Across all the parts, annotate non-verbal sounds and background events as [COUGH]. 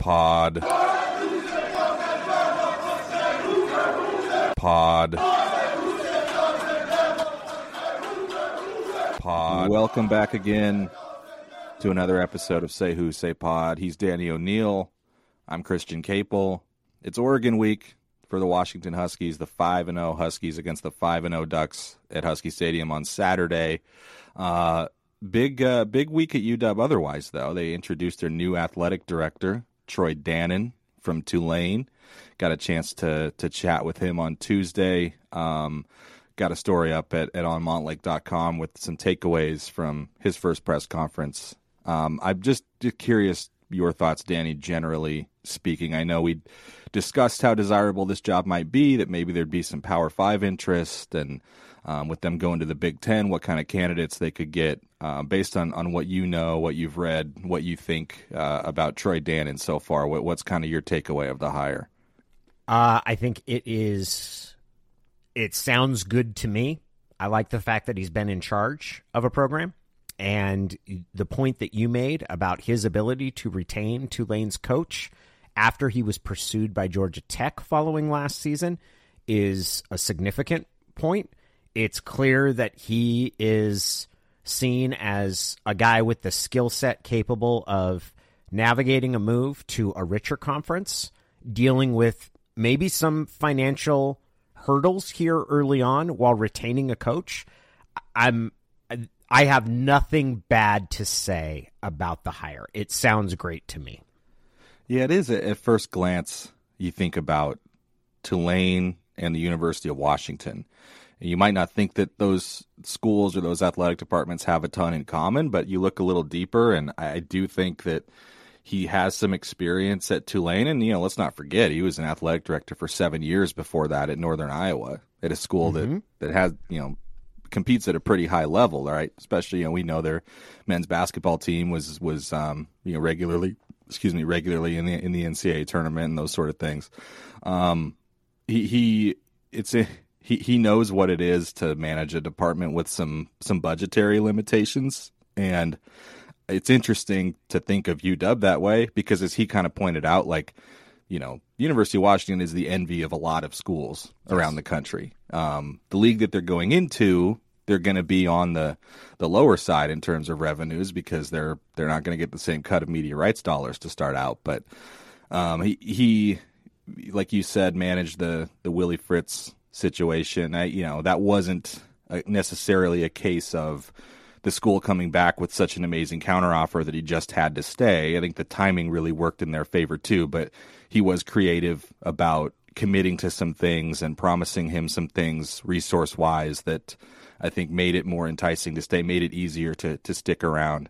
Pod. Pod. Pod. Welcome back again to another episode of Say Who Say Pod. He's Danny O'Neil. I'm Christian Caple. It's Oregon week for the Washington Huskies, the 5 and 0 Huskies against the 5 and 0 Ducks at Husky Stadium on Saturday. Uh, big uh, big week at UW otherwise though. They introduced their new athletic director, Troy Dannen from Tulane. Got a chance to to chat with him on Tuesday. Um, got a story up at, at onmontlake.com with some takeaways from his first press conference. Um, I'm just, just curious your thoughts, Danny, generally speaking. I know we discussed how desirable this job might be, that maybe there'd be some Power Five interest, and um, with them going to the Big Ten, what kind of candidates they could get uh, based on, on what you know, what you've read, what you think uh, about Troy Dannen so far. What, what's kind of your takeaway of the hire? Uh, I think it is. It sounds good to me. I like the fact that he's been in charge of a program. And the point that you made about his ability to retain Tulane's coach after he was pursued by Georgia Tech following last season is a significant point. It's clear that he is seen as a guy with the skill set capable of navigating a move to a richer conference, dealing with maybe some financial hurdles here early on while retaining a coach. I'm I have nothing bad to say about the hire. It sounds great to me. Yeah, it is. At first glance, you think about Tulane and the University of Washington. You might not think that those schools or those athletic departments have a ton in common, but you look a little deeper, and I do think that he has some experience at Tulane. And, you know, let's not forget, he was an athletic director for seven years before that at Northern Iowa at a school mm-hmm. that, that has, you know, competes at a pretty high level, right? Especially, you know, we know their men's basketball team was, was, um, you know, regularly, excuse me, regularly in the, in the NCAA tournament and those sort of things. Um, he, he, it's a, he he knows what it is to manage a department with some some budgetary limitations. And it's interesting to think of UW that way because as he kind of pointed out like you know University of Washington is the envy of a lot of schools yes. around the country. Um, the league that they're going into they're going to be on the the lower side in terms of revenues because they're they're not going to get the same cut of media rights dollars to start out. But um, he he like you said managed the the Willie Fritz situation. I, you know, that wasn't necessarily a case of the school coming back with such an amazing counteroffer that he just had to stay. I think the timing really worked in their favor too, but he was creative about committing to some things and promising him some things resource wise that I think made it more enticing to stay, made it easier to to stick around.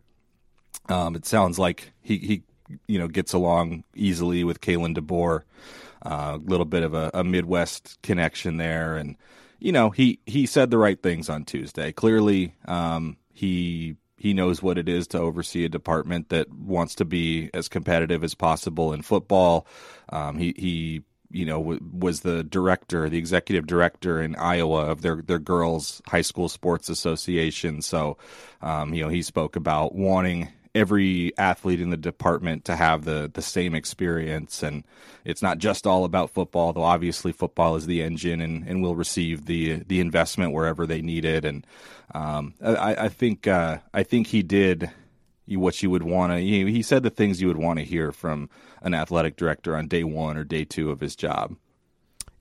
Um, it sounds like he he you know gets along easily with Kalen DeBoer a uh, little bit of a, a, Midwest connection there, and you know he he said the right things on Tuesday. Clearly, um, he he knows what it is to oversee a department that wants to be as competitive as possible in football. Um, he he you know w- was the director, the executive director in Iowa of their their girls high school sports association. So, um, you know, he spoke about wanting every athlete in the department to have the the same experience. And it's not just all about football though obviously football is the engine and, and will receive the the investment wherever they need it. And um, I, I, think uh, I think he did what you would want to he, he said the things you would want to hear from an athletic director on day one or day two of his job.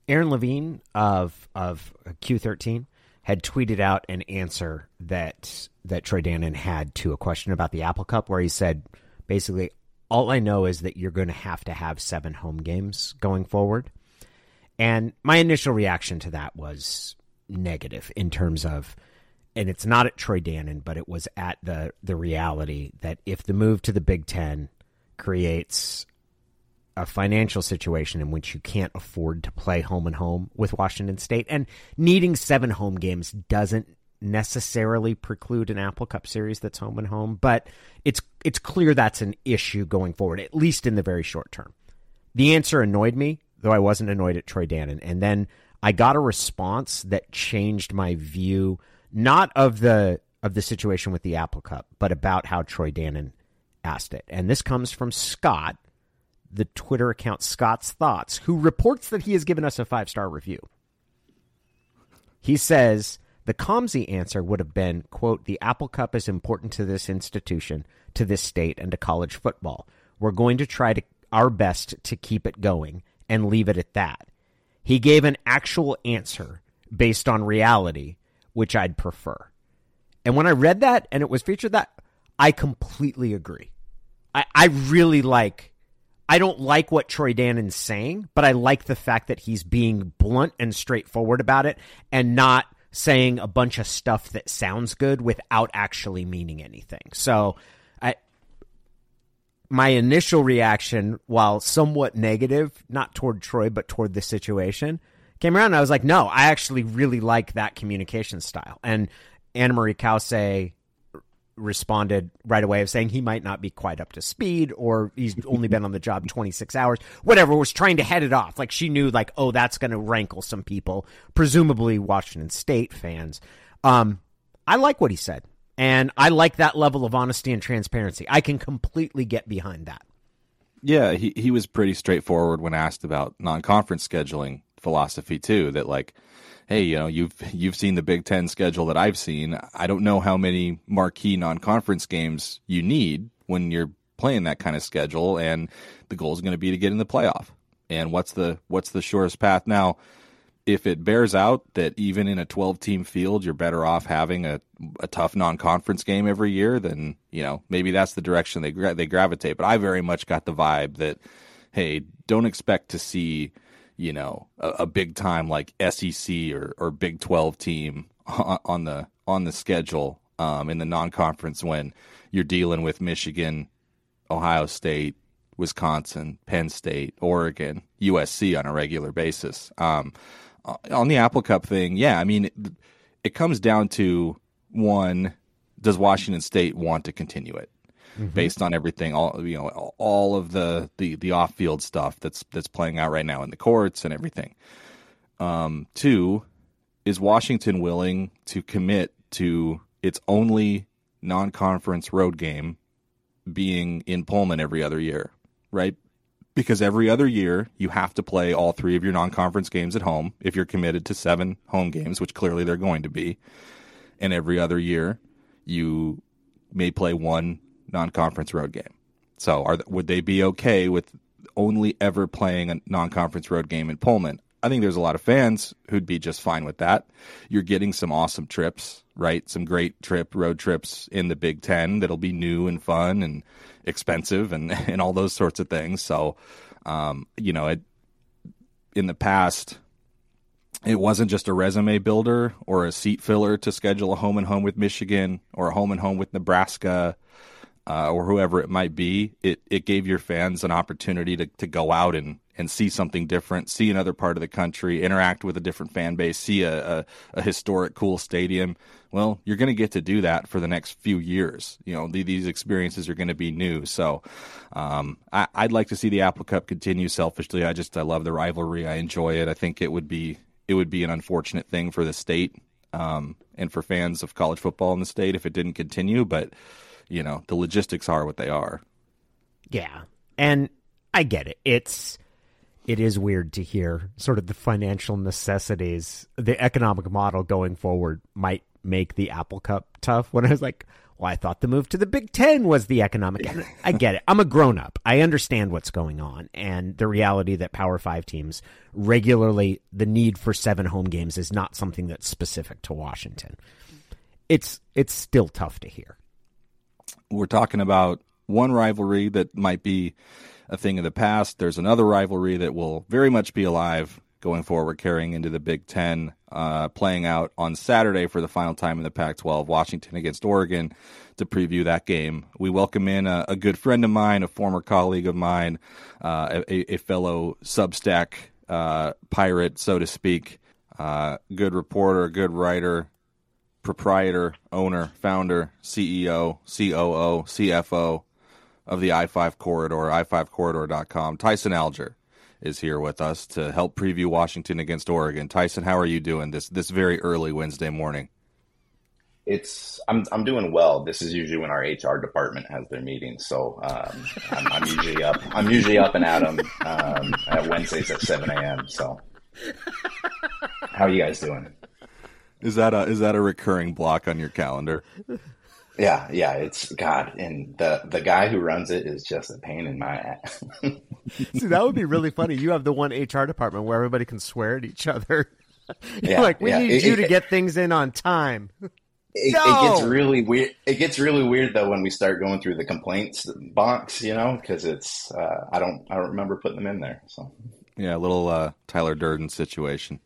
Aaron Levine of of Q13 had tweeted out an answer that that Troy Dannen had to a question about the Apple Cup, where he said basically, all I know is that you're going to have to have seven home games going forward. And my initial reaction to that was negative in terms of, and it's not at Troy Dannen, but it was at the the reality that if the move to the Big Ten creates a financial situation in which you can't afford to play home and home with Washington State. And needing seven home games doesn't necessarily preclude an Apple Cup series that's home and home, but it's it's clear that's an issue going forward, at least in the very short term. The answer annoyed me, though I wasn't annoyed at Troy Dannen. And then I got a response that changed my view, not of the of the situation with the Apple Cup, but about how Troy Dannen asked it. And this comes from Scott, the Twitter account Scott's Thoughts, who reports that he has given us a five star review. He says the COMSI answer would have been, quote, the Apple Cup is important to this institution, to this state, and to college football. We're going to try to our best to keep it going and leave it at that. He gave an actual answer based on reality, which I'd prefer. And when I read that and it was featured that, I completely agree. I, I really like I don't like what Troy Dannen's saying, but I like the fact that he's being blunt and straightforward about it and not saying a bunch of stuff that sounds good without actually meaning anything. So I my initial reaction, while somewhat negative, not toward Troy, but toward the situation, came around and I was like, no, I actually really like that communication style. And Ana Mari Cauce responded right away of saying he might not be quite up to speed or he's [LAUGHS] only been on the job 26 hours whatever was trying to head it off. Like she knew like oh that's going to rankle some people presumably washington state fans. Um i like what he said and i like that level of honesty and transparency. I can completely get behind that. Yeah he, he was pretty straightforward when asked about non-conference scheduling philosophy too that like hey, you know, you've you've seen the Big Ten schedule that I've seen. I don't know how many marquee non-conference games you need when you're playing that kind of schedule, and the goal is going to be to get in the playoff. And what's the what's the shortest path now? If it bears out that even in a 12 team field, you're better off having a, a tough non conference game every year, then, you know, maybe that's the direction they, they gravitate. But I very much got the vibe that, hey, don't expect to see you know a, a big time like SEC or, or Big Twelve team on, the on the schedule um, in the non conference when you're dealing with Michigan, Ohio State, Wisconsin, Penn State, Oregon, USC on a regular basis. Um, on the Apple Cup thing, yeah, I mean, it, it comes down to one: does Washington State want to continue it? Mm-hmm. based on everything, all you know, all of the the the off field stuff that's that's playing out right now in the courts and everything. Um, two, is Washington willing to commit to its only non conference road game being in Pullman every other year, right? Because every other year you have to play all three of your non conference games at home if you're committed to seven home games, which clearly they're going to be. And every other year you may play one non-conference road game. So, are would they be okay with only ever playing a non-conference road game in Pullman? I think there's a lot of fans who'd be just fine with that. You're getting some awesome trips, right? Some great trip road trips in the Big Ten that'll be new and fun and expensive and [LAUGHS] and all those sorts of things. So, um, you know, it, in the past, it wasn't just a resume builder or a seat filler to schedule a home and home with Michigan or a home and home with Nebraska uh, or whoever it might be, it, it gave your fans an opportunity to, to go out and, and see something different, see another part of the country, interact with a different fan base, see a, a, a historic, cool stadium. Well, you're going to get to do that for the next few years. You know, the, these experiences are going to be new. So um, I, I'd like to see the Apple Cup continue. Selfishly, I just I love the rivalry. I enjoy it. I think it would be it would be an unfortunate thing for the state um, and for fans of college football in the state if it didn't continue, but you know, the logistics are what they are. Yeah. And I get it. It's it is weird to hear sort of the financial necessities, the economic model going forward might make the Apple Cup tough. When I was like, well, I thought the move to the Big Ten was the economic. I get it. I'm a grown up. I understand what's going on and the reality that Power Five teams regularly, the need for seven home games is not something that's specific to Washington. It's it's still tough to hear we're talking about one rivalry that might be a thing of the past. There's another rivalry that will very much be alive going forward, carrying into the Big Ten, uh, playing out on Saturday for the final time in the Pac 12, Washington against Oregon, to preview that game. We welcome in a, a good friend of mine, a former colleague of mine, uh, a, a, fellow Substack uh, pirate, so to speak, uh, good reporter, good writer, proprietor, owner, founder, CEO, COO, CFO of the I 5 Corridor, i5corridor.com. Tyson Alger is here with us to help preview Washington against Oregon. Tyson, how are you doing this this very early Wednesday morning? it's I'm I'm doing well. This is usually when our HR department has their meetings, so um, I'm, I'm, usually up. I'm usually up and at them um, at Wednesdays at seven a.m. So, how are you guys doing? Is that a is that a recurring block on your calendar? Yeah, yeah, it's God, and the the guy who runs it is just a pain in my ass. [LAUGHS] See, that would be really funny. You have the one HR department where everybody can swear at each other. [LAUGHS] You're yeah, like, we yeah. need it, you it, to get things in on time. It, no! it, gets really weird. It gets really weird though when we start going through the complaints box, you know, because it's uh, I don't I don't remember putting them in there. So yeah, a little uh, Tyler Durden situation.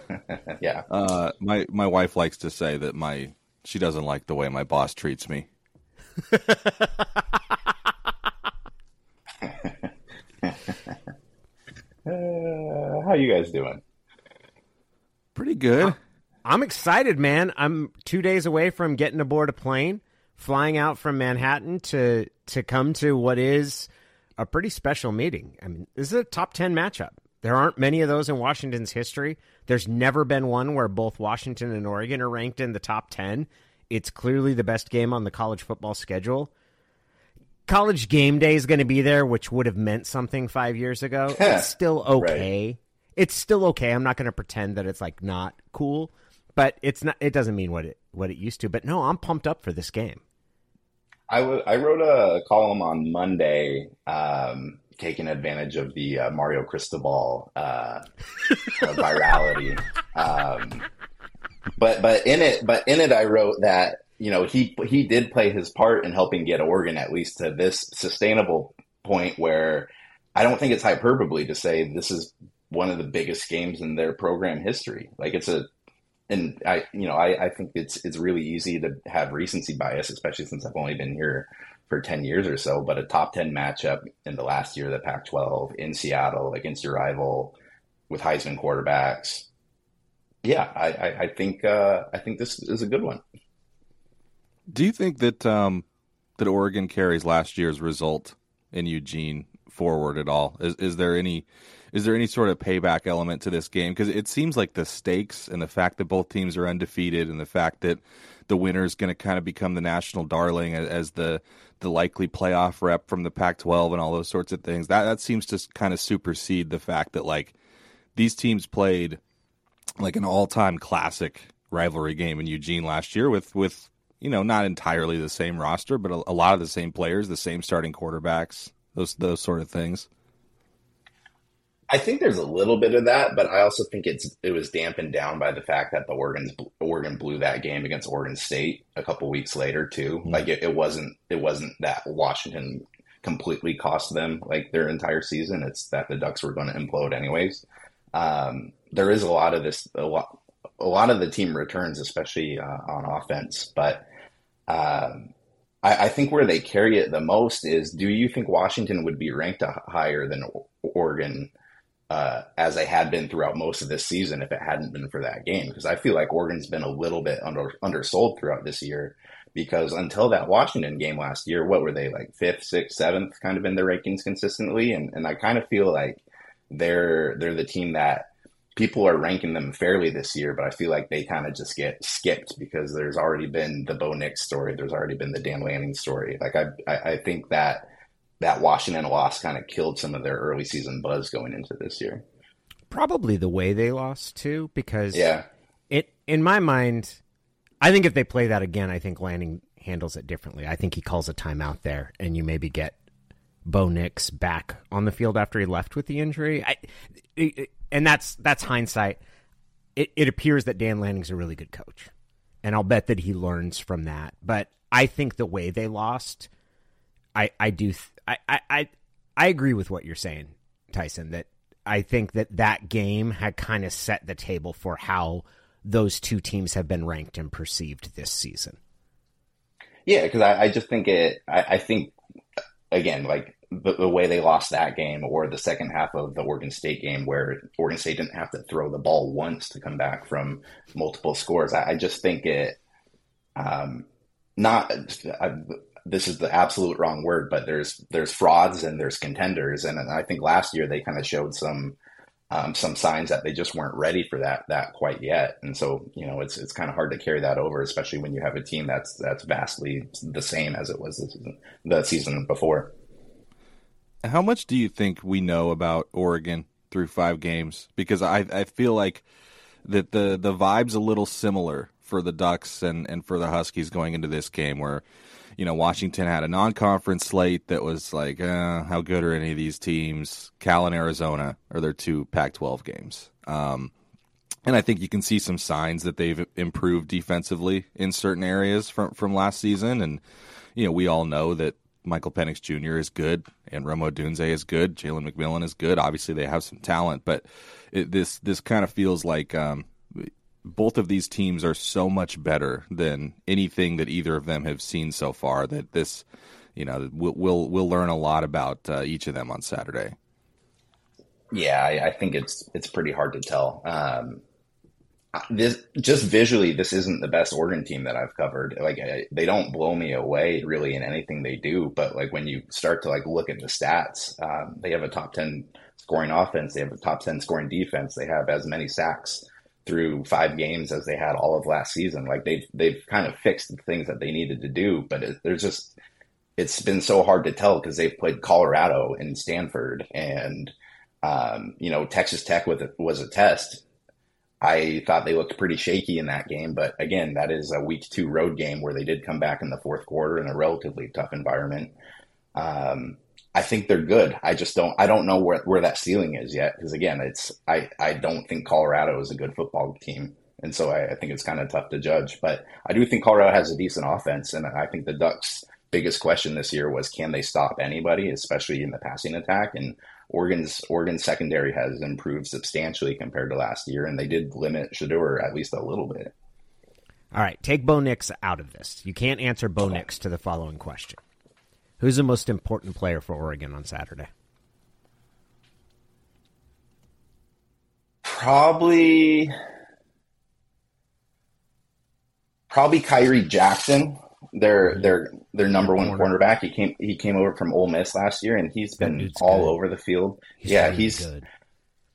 [LAUGHS] yeah. Uh, my my wife likes to say that my she doesn't like the way my boss treats me. Uh, [LAUGHS] how you guys doing? Pretty good. I'm excited, man. I'm two days away from getting aboard a plane, flying out from Manhattan to to come to what is a pretty special meeting. I mean, this is a top ten matchup. There aren't many of those in Washington's history. There's never been one where both Washington and Oregon are ranked in the top ten. It's clearly the best game on the college football schedule. College game day is going to be there, which would have meant something five years ago. [LAUGHS] it's still okay. Right. It's still okay. I'm not going to pretend that it's like not cool but it's not. It doesn't mean what it what it used to. But no, I'm pumped up for this game. I, w- I wrote a column on Monday, um, taking advantage of the uh, Mario Cristobal uh, virality. [LAUGHS] Um, but but in it, but in it, I wrote that you know he he did play his part in helping get Oregon at least to this sustainable point where I don't think it's hyperbole to say this is one of the biggest games in their program history. Like it's a and I, you know, I, I think it's it's really easy to have recency bias, especially since I've only been here for ten years or so. But a top ten matchup in the last year the Pac-12 in Seattle against your rival with Heisman quarterbacks, yeah, I, I, I think uh, I think this is a good one. Do you think that um, that Oregon carries last year's result in Eugene forward at all? Is is there any is there any sort of payback element to this game? Because it seems like the stakes and the fact that both teams are undefeated and the fact that the winner is going to kind of become the national darling as, the the likely playoff rep from the Pac-12 and all those sorts of things. That that seems to kind of supersede the fact that like these teams played like an all-time classic rivalry game in Eugene last year with with you know not entirely the same roster, but a, a lot of the same players, the same starting quarterbacks, those those sort of things. I think there's a little bit of that, but I also think it's it was dampened down by the fact that the Oregon Oregon blew that game against Oregon State a couple weeks later too. Mm-hmm. Like it, it, wasn't it wasn't that Washington completely cost them like their entire season. It's that the Ducks were going to implode anyways. Um, there is a lot of this a lot a lot of the team returns, especially uh, on offense, but. Um, I, I think where they carry it the most is: Do you think Washington would be ranked higher than Oregon uh, as they had been throughout most of this season if it hadn't been for that game. Because I feel like Oregon's been a little bit under undersold throughout this year. Because until that Washington game last year, what were they like fifth, sixth, seventh, kind of in the rankings consistently? And and I kind of feel like they're they're the team that people are ranking them fairly this year, but I feel like they kind of just get skipped because there's already been the Bo Nix story, there's already been the Dan Lanning story. Like I I, I think that that Washington loss kind of killed some of their early season buzz going into this year. Probably the way they lost too, because yeah, it in my mind, I think if they play that again, I think Lanning handles it differently. I think he calls a timeout there, and you maybe get Bo Nix back on the field after he left with the injury. I, it, and that's that's hindsight. It, it appears that Dan Lanning's a really good coach, and I'll bet that he learns from that. But I think the way they lost, I I do th- I, I, I agree with what you're saying, Tyson. That I think that that game had kind of set the table for how those two teams have been ranked and perceived this season. Yeah, because I, I, just think it. I, I think again, like the, the, way they lost that game, or the second half of the Oregon State game, where Oregon State didn't have to throw the ball once to come back from multiple scores. I, I just think it. Um, not this is the absolute wrong word, but there's there's frauds and there's contenders, and I think last year they kind of showed some um, some signs that they just weren't ready for that that quite yet. And so, you know, it's it's kind of hard to carry that over, especially when you have a team that's that's vastly the same as it was the season, the season before. How much do you think we know about Oregon through five games? Because I I feel like that the the vibe's a little similar for the Ducks and, and for the Huskies going into this game, where you know Washington had a non-conference slate that was like, uh, how good are any of these teams? Cal and Arizona are their two Pac-12 games, um, and I think you can see some signs that they've improved defensively in certain areas from from last season, and you know we all know that Michael Penix Jr. is good and Rome Odunze is good. Jalen McMillan is good. Obviously, they have some talent, but it, this this kind of feels like um, both of these teams are so much better than anything that either of them have seen so far. That this, you know, we'll we'll, we'll learn a lot about uh, each of them on Saturday. Yeah, I, I, think it's it's pretty hard to tell. Um, this just visually, this isn't the best Oregon team that I've covered. Like they don't blow me away really in anything they do, but like when you start to like look at the stats, um, they have a top ten scoring offense, they have a top ten scoring defense, they have as many sacks through five games as they had all of last season. Like they've they've kind of fixed the things that they needed to do, but it, there's just it's been so hard to tell because they've played Colorado and Stanford, and um, you know Texas Tech with was a test. I thought they looked pretty shaky in that game, but again, that is a week two road game where they did come back in the fourth quarter in a relatively tough environment. Um, I think they're good. I just don't. I don't know where where that ceiling is yet because again, it's I I don't think Colorado is a good football team, and so I, I think it's kind of tough to judge. But I do think Colorado has a decent offense, and I think the Ducks' biggest question this year was can they stop anybody, especially in the passing attack. And Oregon's Oregon secondary has improved substantially compared to last year, and they did limit Shedeur at least a little bit. All right, take Bo Nix out of this. You can't answer Bo Nix to the following question. Who's the most important player for Oregon on Saturday? Probably, probably Khyree Jackson. Their their their number one cornerback. He came he came over from Ole Miss last year, and he's been all good. over the field. He's yeah, he's good.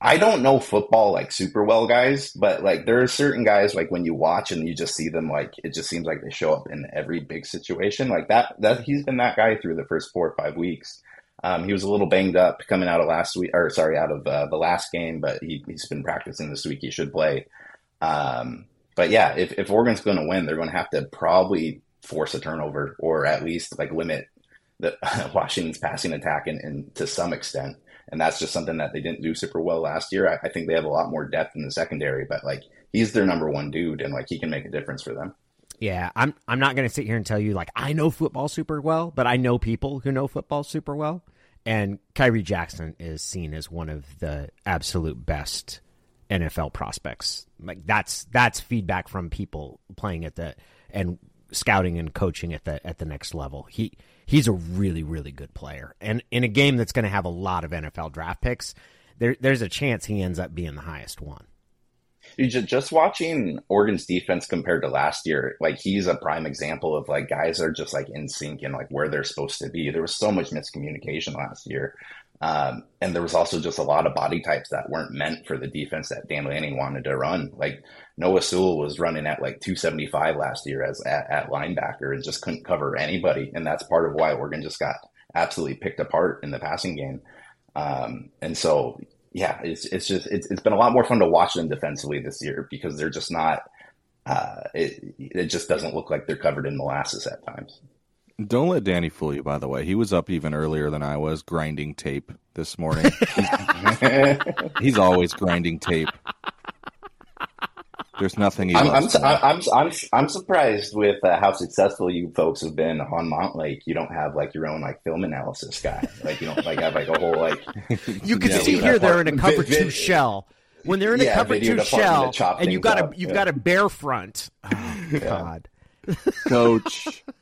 I don't know football like super well, guys, but like there are certain guys like when you watch and you just see them like it just seems like they show up in every big situation like that. That he's been that guy through the first four or five weeks. Um, he was a little banged up coming out of last week, or sorry, out of uh, the last game, but he, has been practicing this week. He should play. Um, but yeah, if, if Oregon's going to win, they're going to have to probably force a turnover or at least like limit the [LAUGHS] Washington's passing attack and, and to some extent and that's just something that they didn't do super well last year. I, I think they have a lot more depth in the secondary, but like he's their number one dude, and like he can make a difference for them. Yeah, I'm I'm not going to sit here and tell you like I know football super well, but I know people who know football super well. And Khyree Jackson is seen as one of the absolute best NFL prospects. Like that's that's feedback from people playing at the and scouting and coaching at the at the next level. He he's a really really good player, and in a game that's going to have a lot of NFL draft picks, there there's a chance he ends up being the highest one. Just watching Oregon's defense compared to last year, like he's a prime example of like guys are just like in sync and like where they're supposed to be. There was so much miscommunication last year. Um, and there was also just a lot of body types that weren't meant for the defense that Dan Lanning wanted to run. Like Noah Sewell was running at like 275 last year as at, at, linebacker and just couldn't cover anybody. And that's part of why Oregon just got absolutely picked apart in the passing game. Um, and so, yeah, it's, it's just, it's, it's been a lot more fun to watch them defensively this year because they're just not, uh, it, it just doesn't look like they're covered in molasses at times. Don't let Danny fool you, by the way. He was up even earlier than I was grinding tape this morning. [LAUGHS] He's always grinding tape. There's nothing he I'm, I'm, I'm, I'm, I'm, surprised with uh, how successful you folks have been on Montlake. You don't have like your own like film analysis guy. Like you don't like have like a whole like. [LAUGHS] You can see here they're in a cover two shell. When they're in a cover two shell, and you got a you've yeah. got a bare front. [LAUGHS] Oh, God, Coach. [LAUGHS]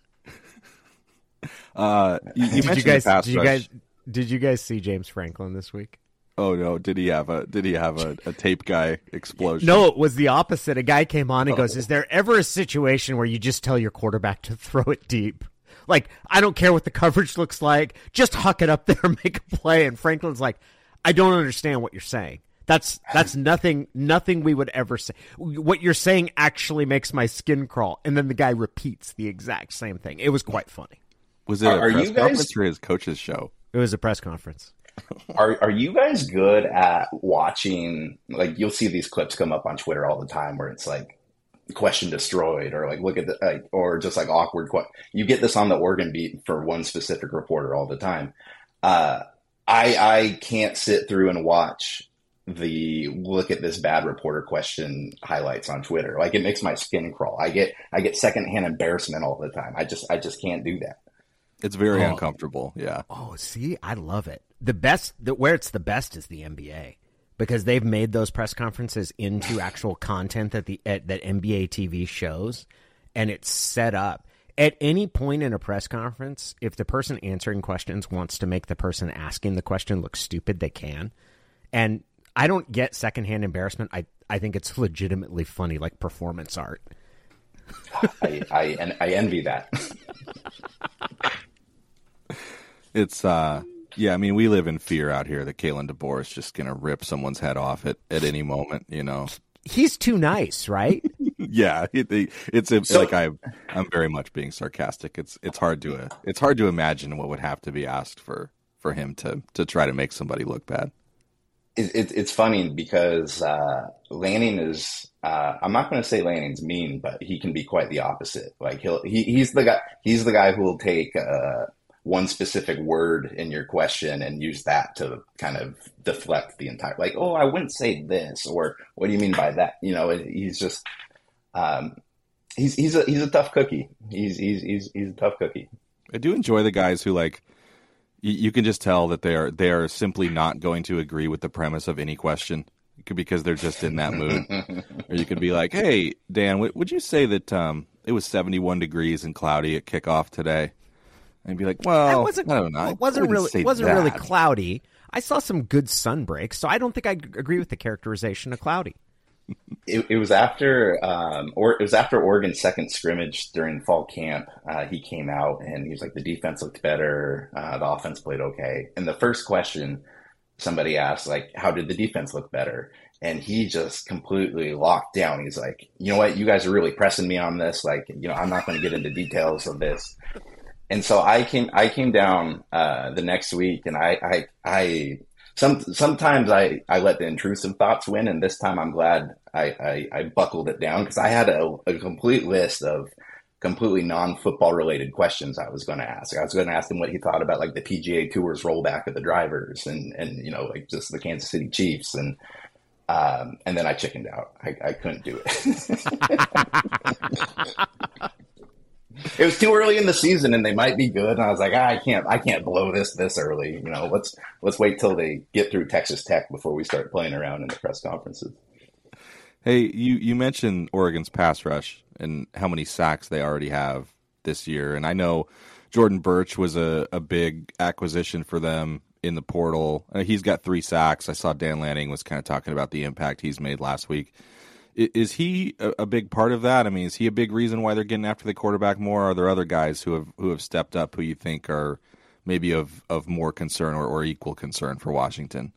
Uh, you, you did you guys? Did you guys? Did you guys see James Franklin this week? Oh no! Did he have a Did he have a, a tape guy explosion? No, it was the opposite. A guy came on and oh. goes, "Is there ever a situation where you just tell your quarterback to throw it deep? Like I don't care what the coverage looks like, just huck it up there, [LAUGHS] make a play." And Franklin's like, "I don't understand what you're saying. That's that's nothing nothing we would ever say. What you're saying actually makes my skin crawl. And then the guy repeats the exact same thing. It was quite funny. Was it a are press conference or his coach's show? It was a press conference. Are are you guys good at watching like you'll see these clips come up on Twitter all the time where it's like question destroyed or like look at the like, or just like awkward you get this on the Oregon beat for one specific reporter all the time. Uh, I I can't sit through and watch the look at this bad reporter question highlights on Twitter. Like it makes my skin crawl. I get I get secondhand embarrassment all the time. I just I just can't do that. It's very oh. uncomfortable. Yeah. Oh, see, I love it. The best, the, where it's the best is the NBA because they've made those press conferences into actual content that the at, that NBA TV shows, and it's set up. At any point in a press conference, if the person answering questions wants to make the person asking the question look stupid, they can. And I don't get secondhand embarrassment. I I think it's legitimately funny, like performance art. I, I I envy that. [LAUGHS] it's uh yeah, I mean we live in fear out here that Kalen DeBoer is just gonna rip someone's head off at, at any moment, you know. He's too nice, right? [LAUGHS] yeah, it, it's, it's so, like I I'm very much being sarcastic. It's it's hard to uh, it's hard to imagine what would have to be asked for for him to to try to make somebody look bad it, it, it's funny because uh, Lanning is. Uh, I'm not going to say Lanning's mean, but he can be quite the opposite. Like he'll he, he's the guy he's the guy who will take uh, one specific word in your question and use that to kind of deflect the entire. Like, oh, I wouldn't say this, or what do you mean by that? You know, he's just. Um, he's he's a he's a tough cookie. He's he's he's he's a tough cookie. I do enjoy the guys who like you, you can just tell that they are they are simply not going to agree with the premise of any question because they're just in that mood. [LAUGHS] or you could be like, "Hey, Dan, w- would you say that um, it was 71 degrees and cloudy at kickoff today?" And be like, "Well, wasn't, I don't know. It wasn't really it wasn't that. really cloudy. I saw some good sun breaks, so I don't think I agree with the characterization of cloudy." [LAUGHS] it, it, was after um, or it was after Oregon's second scrimmage during fall camp. Uh, he came out and he was like, the defense looked better, uh, the offense played okay. And the first question somebody asked, like, how did the defense look better? And he just completely locked down. He's like, you know what, you guys are really pressing me on this. Like, you know, I'm not going to get into details of this. And so I came, I came down uh, the next week, and I, I, I some sometimes I, I let the intrusive thoughts win, and this time I'm glad I, I, I buckled it down because I had a, a, complete list of completely non football related questions I was going to ask. I was going to ask him what he thought about like the PGA Tour's rollback of the drivers, and and you know like just the Kansas City Chiefs, and um, and then I chickened out. I, I couldn't do it. [LAUGHS] [LAUGHS] it was too early in the season and they might be good. And I was like, ah, I can't, I can't blow this this early. You know, let's let's wait till they get through Texas Tech before we start playing around in the press conferences. Hey, you you mentioned Oregon's pass rush and how many sacks they already have this year, and I know Jordan Burch was a, a big acquisition for them in the portal. Uh, he's got three sacks. I saw Dan Lanning was kind of talking about the impact he's made last week. Is he a, big part of that? I mean, is he a big reason why they're getting after the quarterback more? Are there other guys who have who have stepped up who you think are maybe of of more concern or, or equal concern for Washington?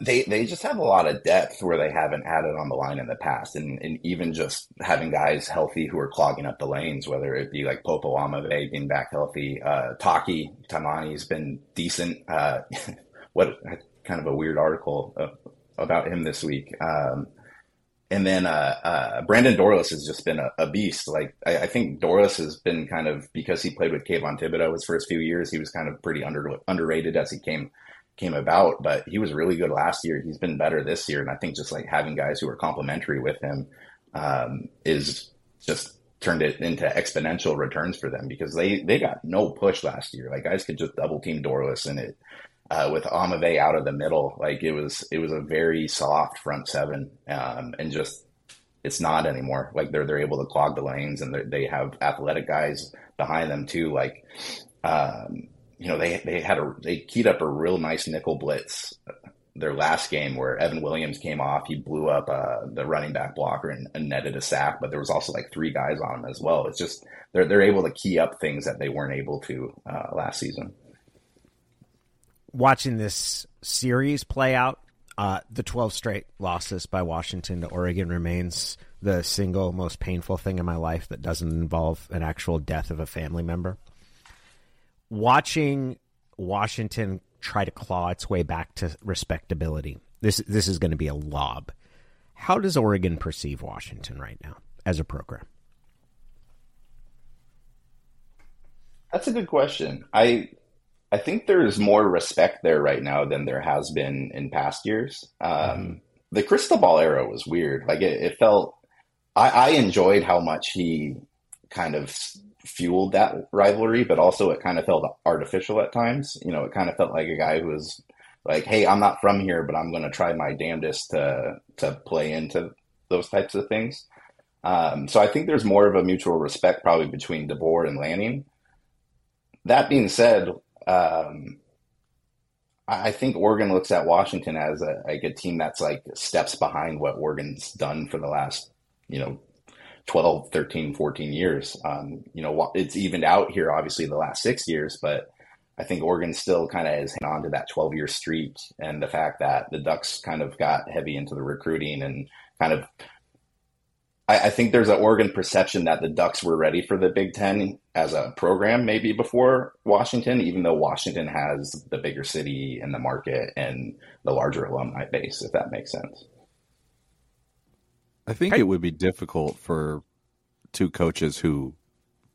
They they just have a lot of depth where they haven't added on the line in the past, and, and even just having guys healthy who are clogging up the lanes, whether it be like Popo Aumavae being back healthy, uh, Taki Taimani's been decent. Uh, [LAUGHS] what kind of a weird article uh, about him this week. Um, and then uh, uh, Brandon Dorlus has just been a, a beast. Like I, I, think Dorlus has been kind of because he played with Kayvon Thibodeaux his first few years, he was kind of pretty under, underrated as he came came about. But he was really good last year. He's been better this year, and I think just like having guys who are complementary with him um, is just turned it into exponential returns for them because they they got no push last year. Like guys could just double team Dorlus and it uh, with Aumavae out of the middle. Like it was, it was a very soft front seven, um, and just it's not anymore. Like they're they're able to clog the lanes, and they have athletic guys behind them too. Like, um, you know, they they had a they keyed up a real nice nickel blitz. Uh, their last game, where Evan Williams came off, he blew up uh, the running back blocker and, and, netted a sack. But there was also like three guys on him as well. It's just they're they're able to key up things that they weren't able to uh, last season watching this series play out, Uh, the 12 straight losses by Washington to Oregon remains the single most painful thing in my life that doesn't involve an actual death of a family member. Watching Washington try to claw its way back to respectability. This this is going to be a lob. How does Oregon perceive Washington right now as a program? That's a good question. I I think there's more respect there right now than there has been in past years. Um, mm-hmm. The Cristobal era was weird. Like it, it felt. I, I enjoyed how much he kind of fueled that rivalry, but also it kind of felt artificial at times. You know, it kind of felt like a guy who was like, "Hey, I'm not from here, but I'm going to try my damnedest to to play into those types of things." Um, so I think there's more of a mutual respect probably between DeBoer and Lanning. That being said, um, I think Oregon looks at Washington as a, like a team that's like steps behind what Oregon's done for the last, you know, 12, 13, 14 years. Um, you know, it's evened out here, obviously, the last six years, but I think Oregon still kind of is hanging on to that 12 year streak. And the fact that the Ducks kind of got heavy into the recruiting and kind of I, I think there's an Oregon perception that the Ducks were ready for the Big Ten as a program maybe before Washington, even though Washington has the bigger city and the market and the larger alumni base, if that makes sense. I think it would be difficult for two coaches who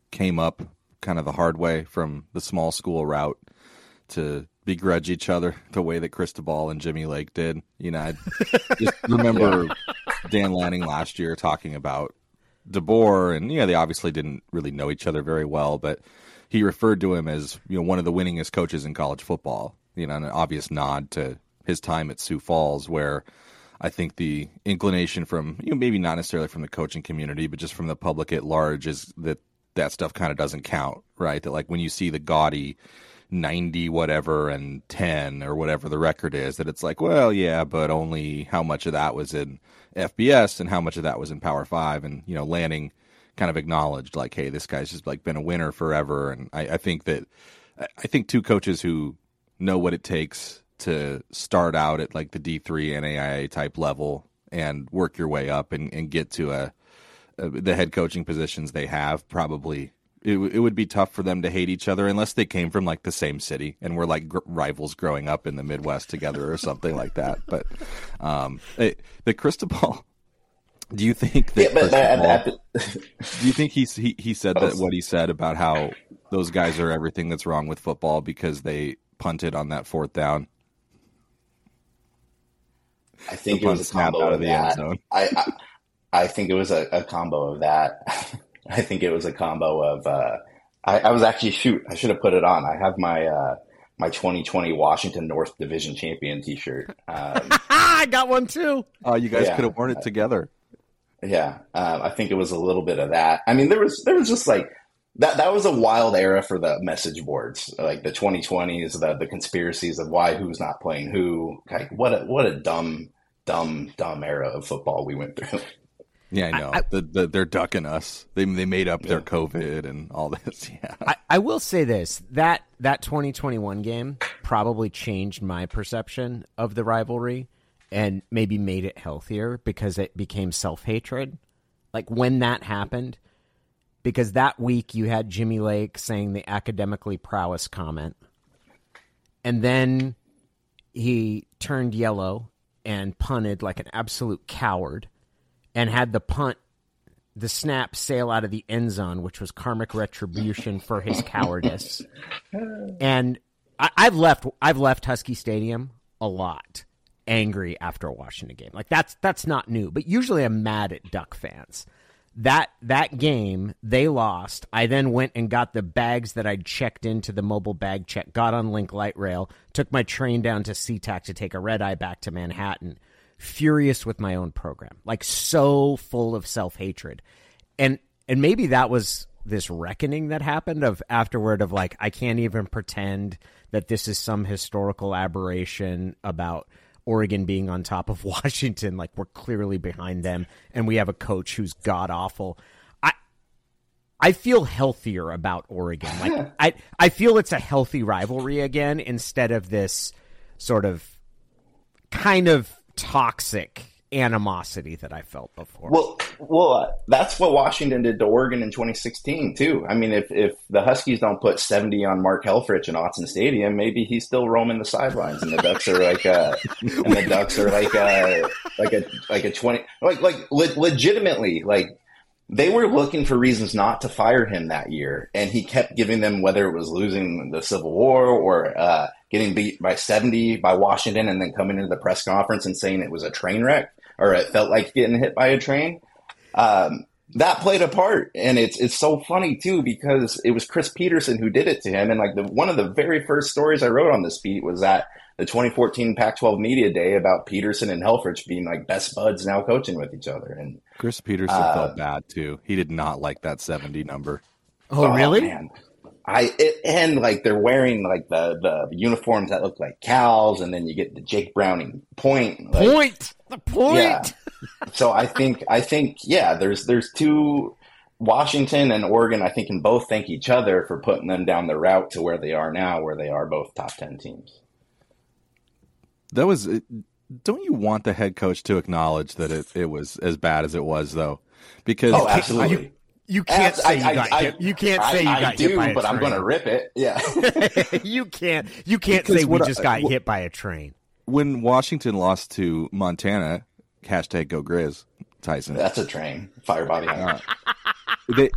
came up kind of the hard way from the small school route to begrudge each other the way that Cristobal and Jimmy Lake did. You know, I just [LAUGHS] remember Dan Lanning last year talking about DeBoer, and yeah, they obviously didn't really know each other very well, but he referred to him as you know one of the winningest coaches in college football. You know, an obvious nod to his time at Sioux Falls, where I think the inclination from you know maybe not necessarily from the coaching community, but just from the public at large is that that stuff kind of doesn't count, right? That like when you see the gaudy 90 whatever and 10 or whatever the record is that it's like well yeah but only how much of that was in FBS and how much of that was in Power 5 and you know Lanning kind of acknowledged like hey this guy's just like been a winner forever. And I, I think that I think two coaches who know what it takes to start out at like the D3 NAIA type level and work your way up and, and get to a, a the head coaching positions they have probably it, it would be tough for them to hate each other unless they came from like the same city and were like gr- rivals growing up in the Midwest together or something like that. But um, it, the Cristobal. [LAUGHS] Do you think that? Yeah, but, do you think he, he he said that what he said about how those guys are everything that's wrong with football because they punted on that fourth down? I think it was a combo out of the that. I, I, I think it was a, a combo of that. [LAUGHS] I think it was a combo of. Uh, I, I, was actually shoot. I should have put it on. I have my uh, my 2020 Washington North Division champion T-shirt. Um, [LAUGHS] I got one too. Oh, you guys yeah. could have worn it together. Yeah, um, I think it was a little bit of that. I mean, there was there was just like that. That was a wild era for the message boards, like the 2020s, the the conspiracies of why who's not playing who. Like what a what a dumb dumb dumb era of football we went through. [LAUGHS] Yeah, I know. I, the, the, they're ducking us. They they made up yeah. their COVID and all this. [LAUGHS] Yeah. I, I will say this that that 2021 game probably changed my perception of the rivalry and maybe made it healthier because it became self hatred. Like when that happened, because that week you had Jimmy Lake saying the academically prowess comment, and then he turned yellow and punted like an absolute coward and had the punt, the snap sail out of the end zone, which was karmic retribution for his cowardice. And I, I've left, I've left Husky Stadium a lot, angry after a Washington game. Like that's that's not new, but usually I'm mad at Duck fans. That that game they lost. I then went and got the bags that I'd checked into the mobile bag check. Got on Link Light Rail, took my train down to SeaTac to take a red eye back to Manhattan furious with my own program, like so full of self hatred, and and maybe that was this reckoning that happened of afterward of like I can't even pretend that this is some historical aberration about Oregon being on top of [LAUGHS] Washington. Like we're clearly behind them, and we have a coach who's god awful. I I feel healthier about Oregon. Like [LAUGHS] I I feel it's a healthy rivalry again instead of this sort of kind of toxic animosity that I felt before. Well, well, uh, that's what Washington did to Oregon in 2016 too. I mean, if if the Huskies don't put 70 on Mark Helfrich in Autzen Stadium, maybe he's still roaming the sidelines, and the Ducks are like, uh, and the Ducks are like, uh, like a like a 20, like like le- legitimately, like they were looking for reasons not to fire him that year, and he kept giving them whether it was losing the Civil War or uh, getting beat by 70 by Washington, and then coming into the press conference and saying it was a train wreck or it felt like getting hit by a train. Um, that played a part, and it's it's so funny too because it was Chris Petersen who did it to him, and like the one of the very first stories I wrote on this beat was that the 2014 Pac-12 media day about Peterson and Helfrich being like best buds now coaching with each other, and Chris Petersen uh, felt bad too. He did not like that 70 number. Oh, oh really? Man. I it, and like they're wearing like the the uniforms that look like cows, and then you get the Jake Browning point. Like, point the point. Yeah. so I think I think yeah, there's there's two Washington and Oregon. I think can both thank each other for putting them down the route to where they are now, where they are both top ten teams. That was. Don't you want the head coach to acknowledge that it, it was as bad as it was, though? Because oh, absolutely. You can't say you got I, hit. You can't say you got do, hit by a but train. I'm going to rip it. Yeah. [LAUGHS] you can't. You can't because say we just got hit by a train. When Washington lost to Montana, hashtag go Grizz, Tyson. That's a train. Fire body. Uh, they,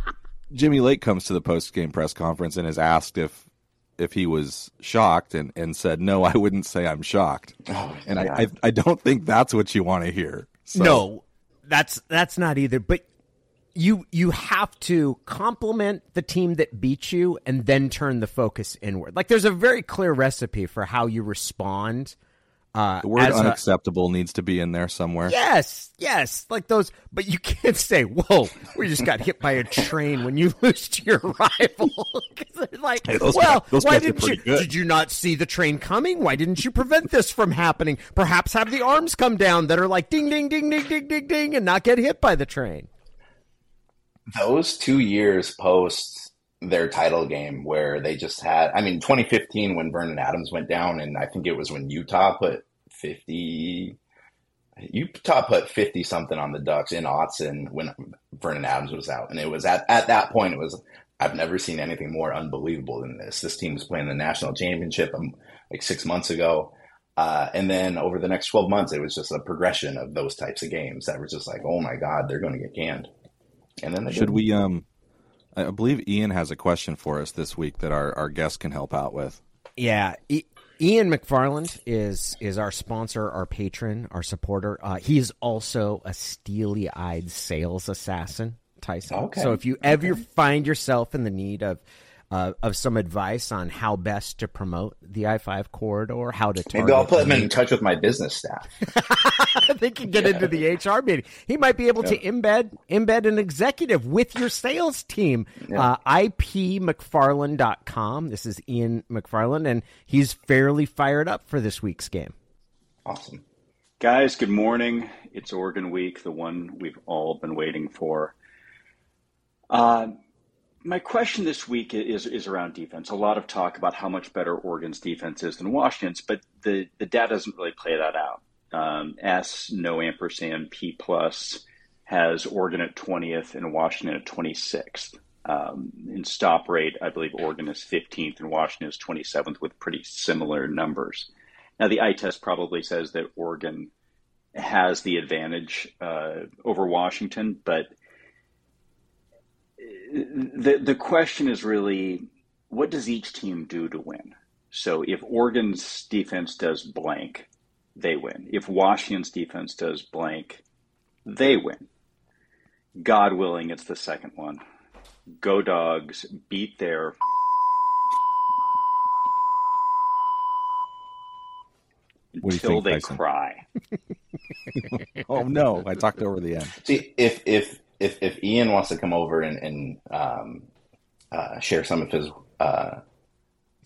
Jimmy Lake comes to the post game press conference and is asked if if he was shocked and, and said, No, I wouldn't say I'm shocked. Oh, and I, I, I don't think that's what you want to hear. So. No, that's that's not either. But you you have to compliment the team that beat you and then turn the focus inward. Like there's a very clear recipe for how you respond. Uh, the word unacceptable a, needs to be in there somewhere. Yes, yes, like those. But you can't say, "Whoa, we just got hit by a train" when you [LAUGHS] lose to your rival. [LAUGHS] like, hey, well, guys, why didn't you? Good. Did you not see the train coming? Why didn't you prevent this from happening? Perhaps have the arms come down that are like ding, ding, ding, ding, ding, ding, ding, and not get hit by the train those two years post their title game where they just had I mean 2015 when Vernon Adams went down and I think it was when Utah put 50 Utah put 50 something on the Ducks in Autzen when Vernon Adams was out. And it was at, at that point it was I've never seen anything more unbelievable than this. This team was playing the national championship um, like 6 months ago. Uh, and then over the next 12 months it was just a progression of those types of games that were just like oh my god they're going to get canned and then should we? Um, I believe Ian has a question for us this week that our our guest can help out with. Yeah. E- Ian McFarland is is our sponsor, our patron, our supporter. Uh, he is also a steely eyed sales assassin, Tyson. Okay. So if you ever okay. find yourself in the need of uh, of some advice on how best to promote the I five corridor, how to maybe I'll put him in touch with my business staff. [LAUGHS] they can get yeah. into the HR meeting. He might be able yeah. to embed embed an executive with your sales team. Yeah. Uh, IPMcfarland.com. This is Ian McFarland, and he's fairly fired up for this week's game. Awesome. Guys, good morning. It's Oregon Week, the one we've all been waiting for. Uh, my question this week is is around defense. A lot of talk about how much better Oregon's defense is than Washington's, but the the data doesn't really play that out. Um, S no ampersand P plus has Oregon at twentieth and Washington at twenty sixth. Um, in stop rate, I believe Oregon is fifteenth and Washington is twenty seventh with pretty similar numbers. Now the eye test probably says that Oregon has the advantage uh, over Washington, but the the question is really what does each team do to win? So if Oregon's defense does blank, they win. If Washington's defense does blank, they win. God willing, it's the second one. Go dogs, beat their until they Tyson? cry. [LAUGHS] oh no, I talked over the end. See, if if if if Ian wants to come over and, and um, uh, share some of his uh,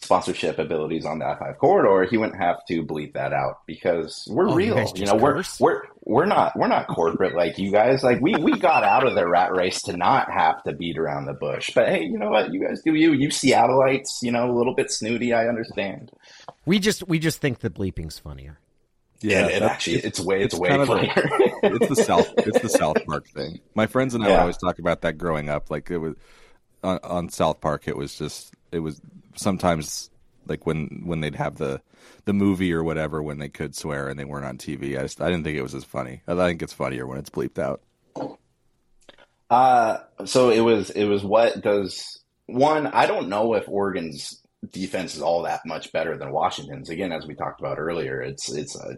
sponsorship abilities on the I five corridor, he wouldn't have to bleep that out because we're oh, real. You, you know, curse? we're we're we're not we're not corporate like you guys. Like we we got out of the rat race to not have to beat around the bush. But hey, you know what? You guys do you. You Seattleites, you know, a little bit snooty. I understand. We just we just think the bleeping's funnier. Yeah, it actually it's way it's, it's way kind of funnier. the, [LAUGHS] it's the South it's the South Park thing. My friends and I would always talk about that growing up. Like it was on, on South Park. It was just it was sometimes like when when they'd have the the movie or whatever when they could swear and they weren't on TV. I just I didn't think it was as funny. I think it's funnier when it's bleeped out. Uh, so it was it was what does one? I don't know if Oregon's defense is all that much better than Washington's. Again, as we talked about earlier, it's it's a,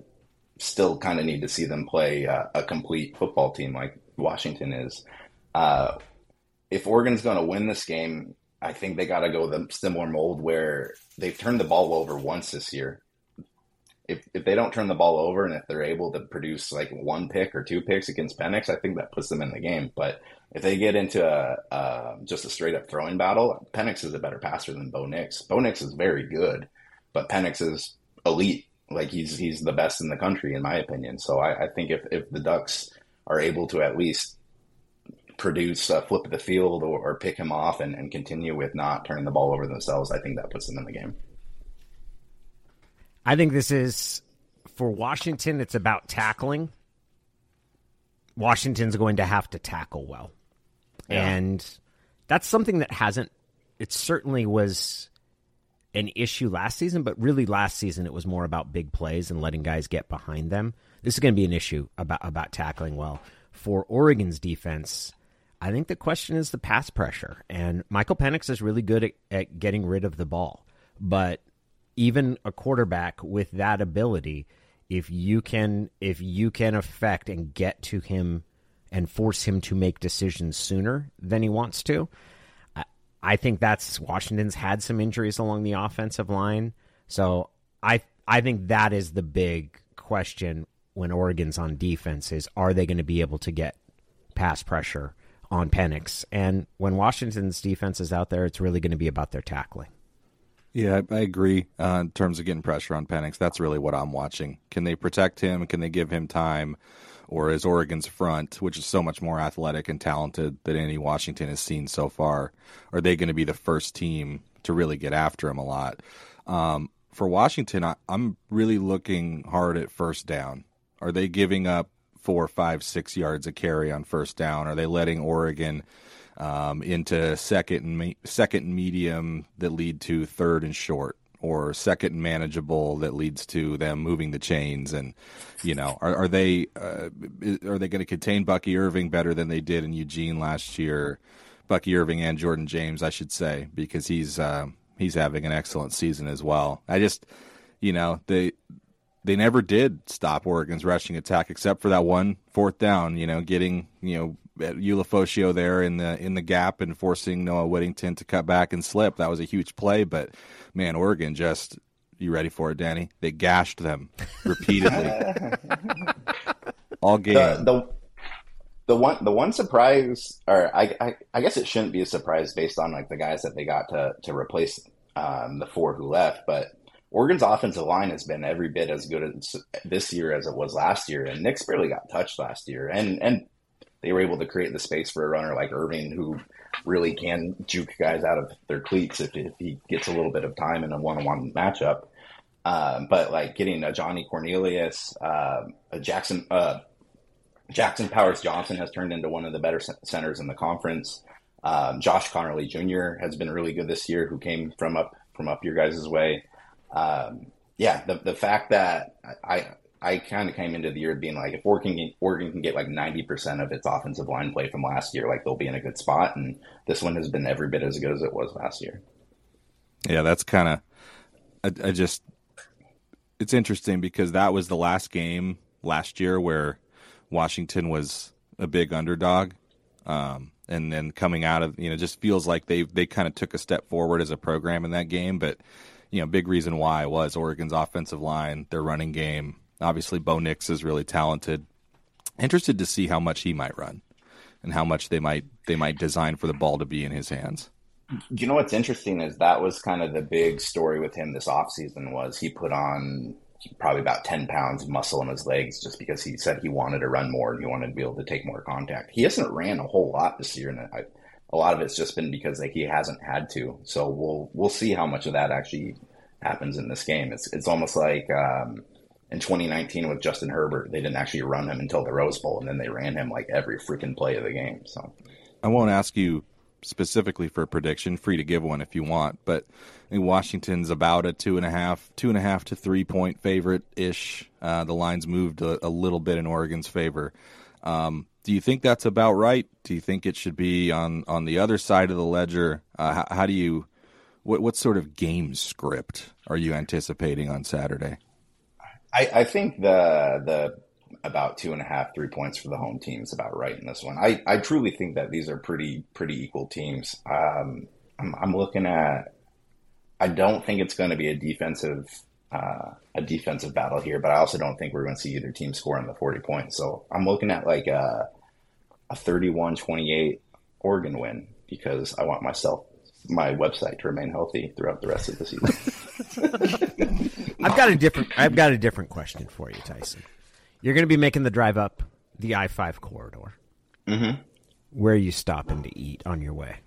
still kind of need to see them play uh, a complete football team like Washington is. Uh, if Oregon's going to win this game, I think they got to go the similar mold where they've turned the ball over once this year. If if they don't turn the ball over and if they're able to produce like one pick or two picks against Penix, I think that puts them in the game. But if they get into a, uh, just a straight up throwing battle, Penix is a better passer than Bo Nix. Bo Nix is very good, but Penix is elite. Like he's he's the best in the country in my opinion. So I, I think if if the Ducks are able to at least produce a flip of the field or, or pick him off and, and continue with not turning the ball over themselves, I think that puts them in the game. I think this is for Washington. It's about tackling. Washington's going to have to tackle well, Yeah. and that's something that hasn't. It certainly was an issue last season, but really last season it was more about big plays and letting guys get behind them. This is going to be an issue about about tackling well for Oregon's defense. I think the question is the pass pressure, and Michael Penix is really good at, at getting rid of the ball, but even a quarterback with that ability, if you can if you can affect and get to him and force him to make decisions sooner than he wants to, I, think that's Washington's had some injuries along the offensive line. So I I think that is the big question when Oregon's on defense is are they going to be able to get pass pressure on Penix? And when Washington's defense is out there, it's really going to be about their tackling. Yeah, I, I agree uh, in terms of getting pressure on Penix. That's really what I'm watching. Can they protect him? Can they give him time? Or is Oregon's front, which is so much more athletic and talented than any Washington has seen so far, are they going to be the first team to really get after him a lot? Um, for Washington, I, I'm really looking hard at first down. Are they giving up four, five, six yards a carry on first down? Are they letting Oregon um, into second and me- second medium that lead to third and short, or second manageable that leads to them moving the chains? And you know, are, are they uh, are they going to contain Bucky Irving better than they did in Eugene last year? Bucky Irving and Jordan James, I should say, because he's uh, he's having an excellent season as well. I just, you know, they they never did stop Oregon's rushing attack except for that one fourth down. You know, getting you know Ulafosio there in the in the gap and forcing Noah Whittington to cut back and slip. That was a huge play, but man, Oregon just you ready for it, Danny? They gashed them [LAUGHS] repeatedly [LAUGHS] all game. the, the the one the one surprise or I, I I guess it shouldn't be a surprise based on like the guys that they got to to replace um, the four who left, but Oregon's offensive line has been every bit as good as this year as it was last year, and Nix barely got touched last year, and and they were able to create the space for a runner like Irving who really can juke guys out of their cleats if, if he gets a little bit of time in a one-on-one matchup. Um, but like getting Ajani Cornelius, uh, a Jackson, uh, Jackson Powers Johnson has turned into one of the better centers in the conference. Um, Josh Conerly Jr. has been really good this year, who came from up from up your guys' way. Um, yeah, the the fact that I I kind of came into the year being like if Oregon can, Oregon can get like ninety percent of its offensive line play from last year, like they'll be in a good spot, and this one has been every bit as good as it was last year. Yeah, that's kind of I, I just it's interesting because that was the last game last year where Washington was a big underdog. Um, and then coming out of you know just feels like they they kind of took a step forward as a program in that game but you know big reason why was Oregon's offensive line their running game obviously Bo Nix is really talented interested to see how much he might run and how much they might they might design for the ball to be in his hands you know what's interesting is that was kind of the big story with him this offseason was he put on probably about 10 pounds of muscle in his legs just because he said he wanted to run more and he wanted to be able to take more contact. He hasn't ran a whole lot this year, and I, a lot of it's just been because like he hasn't had to. So we'll we'll see how much of that actually happens in this game. It's it's almost like um, in 2019 with Justin Herbert, they didn't actually run him until the Rose Bowl, and then they ran him like every freaking play of the game. So I won't ask you specifically for a prediction. Free to give one if you want, but I think Washington's about a two and a half, two and a half to three point favorite ish. Uh, the lines moved a, a, little bit in Oregon's favor. Um, do you think that's about right? Do you think it should be on on the other side of the ledger? Uh, how, how, do you what what sort of game script are you anticipating on Saturday? I, I think the the about two and a half, three points for the home team is about right in this one. I, I truly think that these are pretty pretty equal teams. Um, I'm, I'm looking at. I don't think it's going to be a defensive uh, a defensive battle here, but I also don't think we're going to see either team score in the 40 points. So I'm looking at like a, a 31-28 Oregon win because I want myself my website to remain healthy throughout the rest of the season. [LAUGHS] I've got a different I've got a different question for you, Tyson. You're going to be making the drive up the I five corridor. Mm-hmm. Where are you stopping to eat on your way?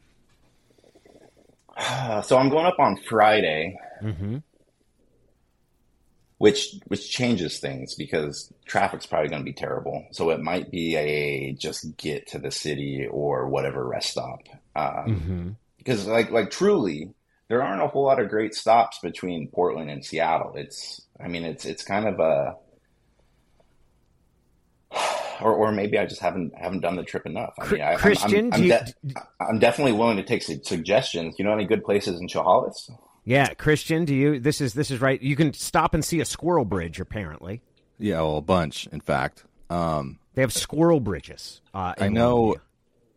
[SIGHS] so I'm going up on Friday, mm-hmm. which which changes things because traffic's probably going to be terrible. So it might be a just get to the city or whatever rest stop. Um, mm-hmm. Because like like truly, there aren't a whole lot of great stops between Portland and Seattle. It's I mean it's it's kind of a or, or maybe I just haven't haven't done the trip enough. I mean, I, Christian, I'm, I'm, I'm, de- I'm, definitely willing to take suggestions. You know any good places in Chehalis? Yeah, Christian, do you? This is this is right. You can stop and see a squirrel bridge, apparently. Yeah, well, a bunch, in fact. Um, they have squirrel bridges. Uh, I know.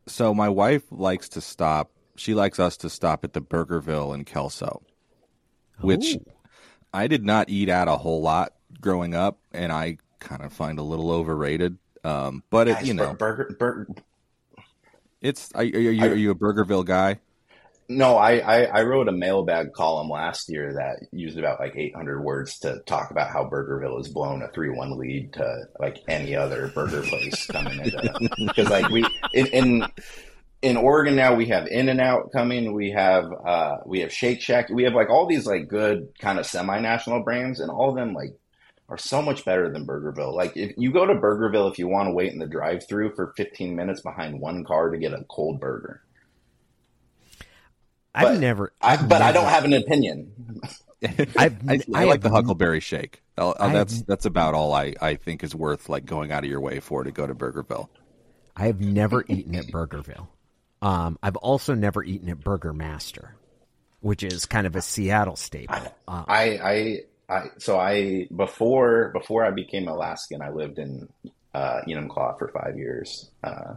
So my wife likes to stop. She likes us to stop at the Burgerville in Kelso, which Ooh. I did not eat at a whole lot growing up, and I kind of find a little overrated. Um, but it, you know, burger, burger. It's are, are, you, are you a Burgerville guy? No, I, I, I wrote a mailbag column last year that used about like 800 words to talk about how Burgerville has blown a 3-1 lead to like any other burger place coming into because like we in, in in Oregon now we have In and Out coming, we have uh we have Shake Shack, we have like all these like good kind of semi-national brands and all of them like are so much better than Burgerville. Like if you go to Burgerville if you want to wait in the drive-through for 15 minutes behind one car to get a cold burger. I've but never, I've but never, I don't have an opinion. [LAUGHS] I, I, like the Huckleberry Shake. I'll, I'll, that's that's about all I, I think is worth like going out of your way for to go to Burgerville. I have never eaten at Burgerville. Um, I've also never eaten at Burger Master, which is kind of a Seattle staple. Um, I, I I so I before before I became Alaskan, I lived in uh, Enumclaw for five years, uh,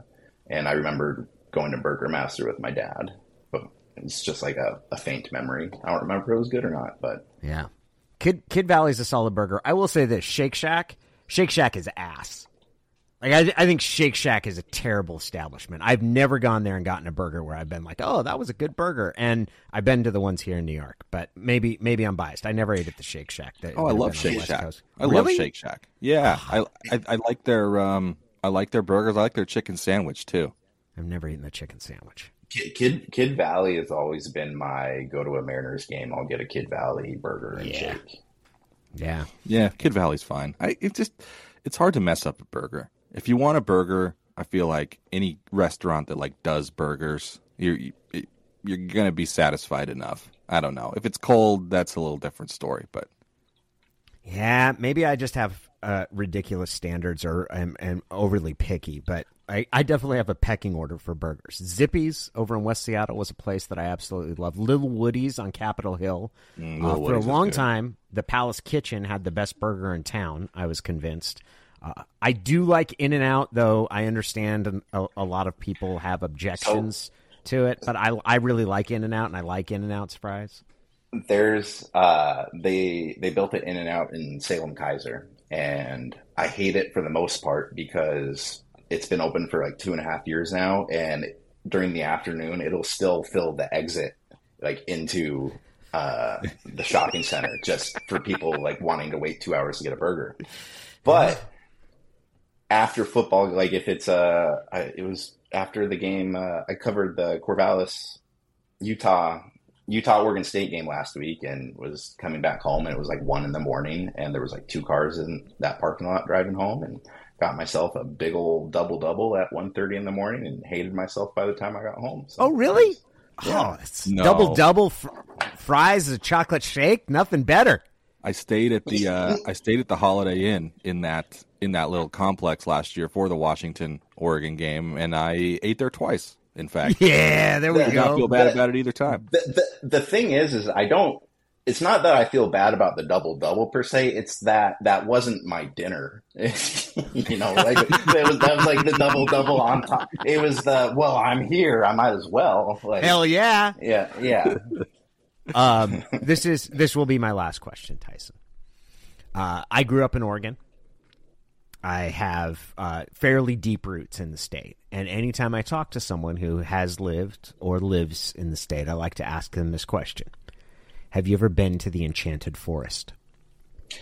and I remember going to Burger Master with my dad. But it's just like a, a faint memory. I don't remember if it was good or not, but yeah, Kid Kidd Valley's a solid burger. I will say this: Shake Shack, Shake Shack is ass. Like I, I think Shake Shack is a terrible establishment. I've never gone there and gotten a burger where I've been like, oh, that was a good burger. And I've been to the ones here in New York, but maybe maybe I'm biased. I never ate at the Shake Shack. That, oh, I love Shake Shack. Coast. I really? love Shake Shack. Yeah, I, I, I like their um I like their burgers. I like their chicken sandwich too. I've never eaten the chicken sandwich. Kid, Kid Kidd Valley has always been my go to a Mariners game. I'll get a Kidd Valley burger and yeah. shake. Yeah, yeah, Kidd Valley's fine. I it just it's hard to mess up a burger if you want a burger, I feel like any restaurant that like does burgers, you're you're gonna be satisfied enough. I don't know if it's cold, that's a little different story, but yeah, maybe I just have uh, ridiculous standards or am, am overly picky, but I, I definitely have a pecking order for burgers. Zippy's over in West Seattle was a place that I absolutely loved. Little Woody's on Capitol Hill. Mm, uh, for a long time, the Palace Kitchen had the best burger in town. I was convinced. Uh, I do like In and Out, though. I understand a, a lot of people have objections so, to it, but I I really like In and Out, and I like In and Out's fries. There's uh, they they built it In and Out in Salem Keizer, and I hate it for the most part because it's been open for like two and a half years now, and during the afternoon it'll still fill the exit like into uh, the shopping center just for people like wanting to wait two hours to get a burger. But after football, like if it's uh, I, it was after the game, uh, I covered the Corvallis, Utah Utah Oregon State game last week and was coming back home and it was like one in the morning and there was like two cars in that parking lot driving home and got myself a big old double double at 1.30 in the morning and hated myself by the time I got home. So, oh really? Yeah. Oh, it's no. double double fr- fries, a chocolate shake, nothing better. I stayed at the uh, I stayed at the Holiday Inn in that in that little complex last year for the Washington Oregon game, and I ate there twice. In fact, [LAUGHS] yeah, there we I go. Don't feel bad about it either time. The, the, the thing is, is I don't it's not that I feel bad about the double double per se. It's that that wasn't my dinner. [LAUGHS] you know, like it was that was like the double double on top. It was the well, I'm here, I might as well. Like, Hell yeah, yeah, yeah. um, this is this will be my last question, Tyson. Uh, I grew up in Oregon. I have uh, fairly deep roots in the state, and anytime I talk to someone who has lived or lives in the state, I like to ask them this question have you ever been to the Enchanted Forest?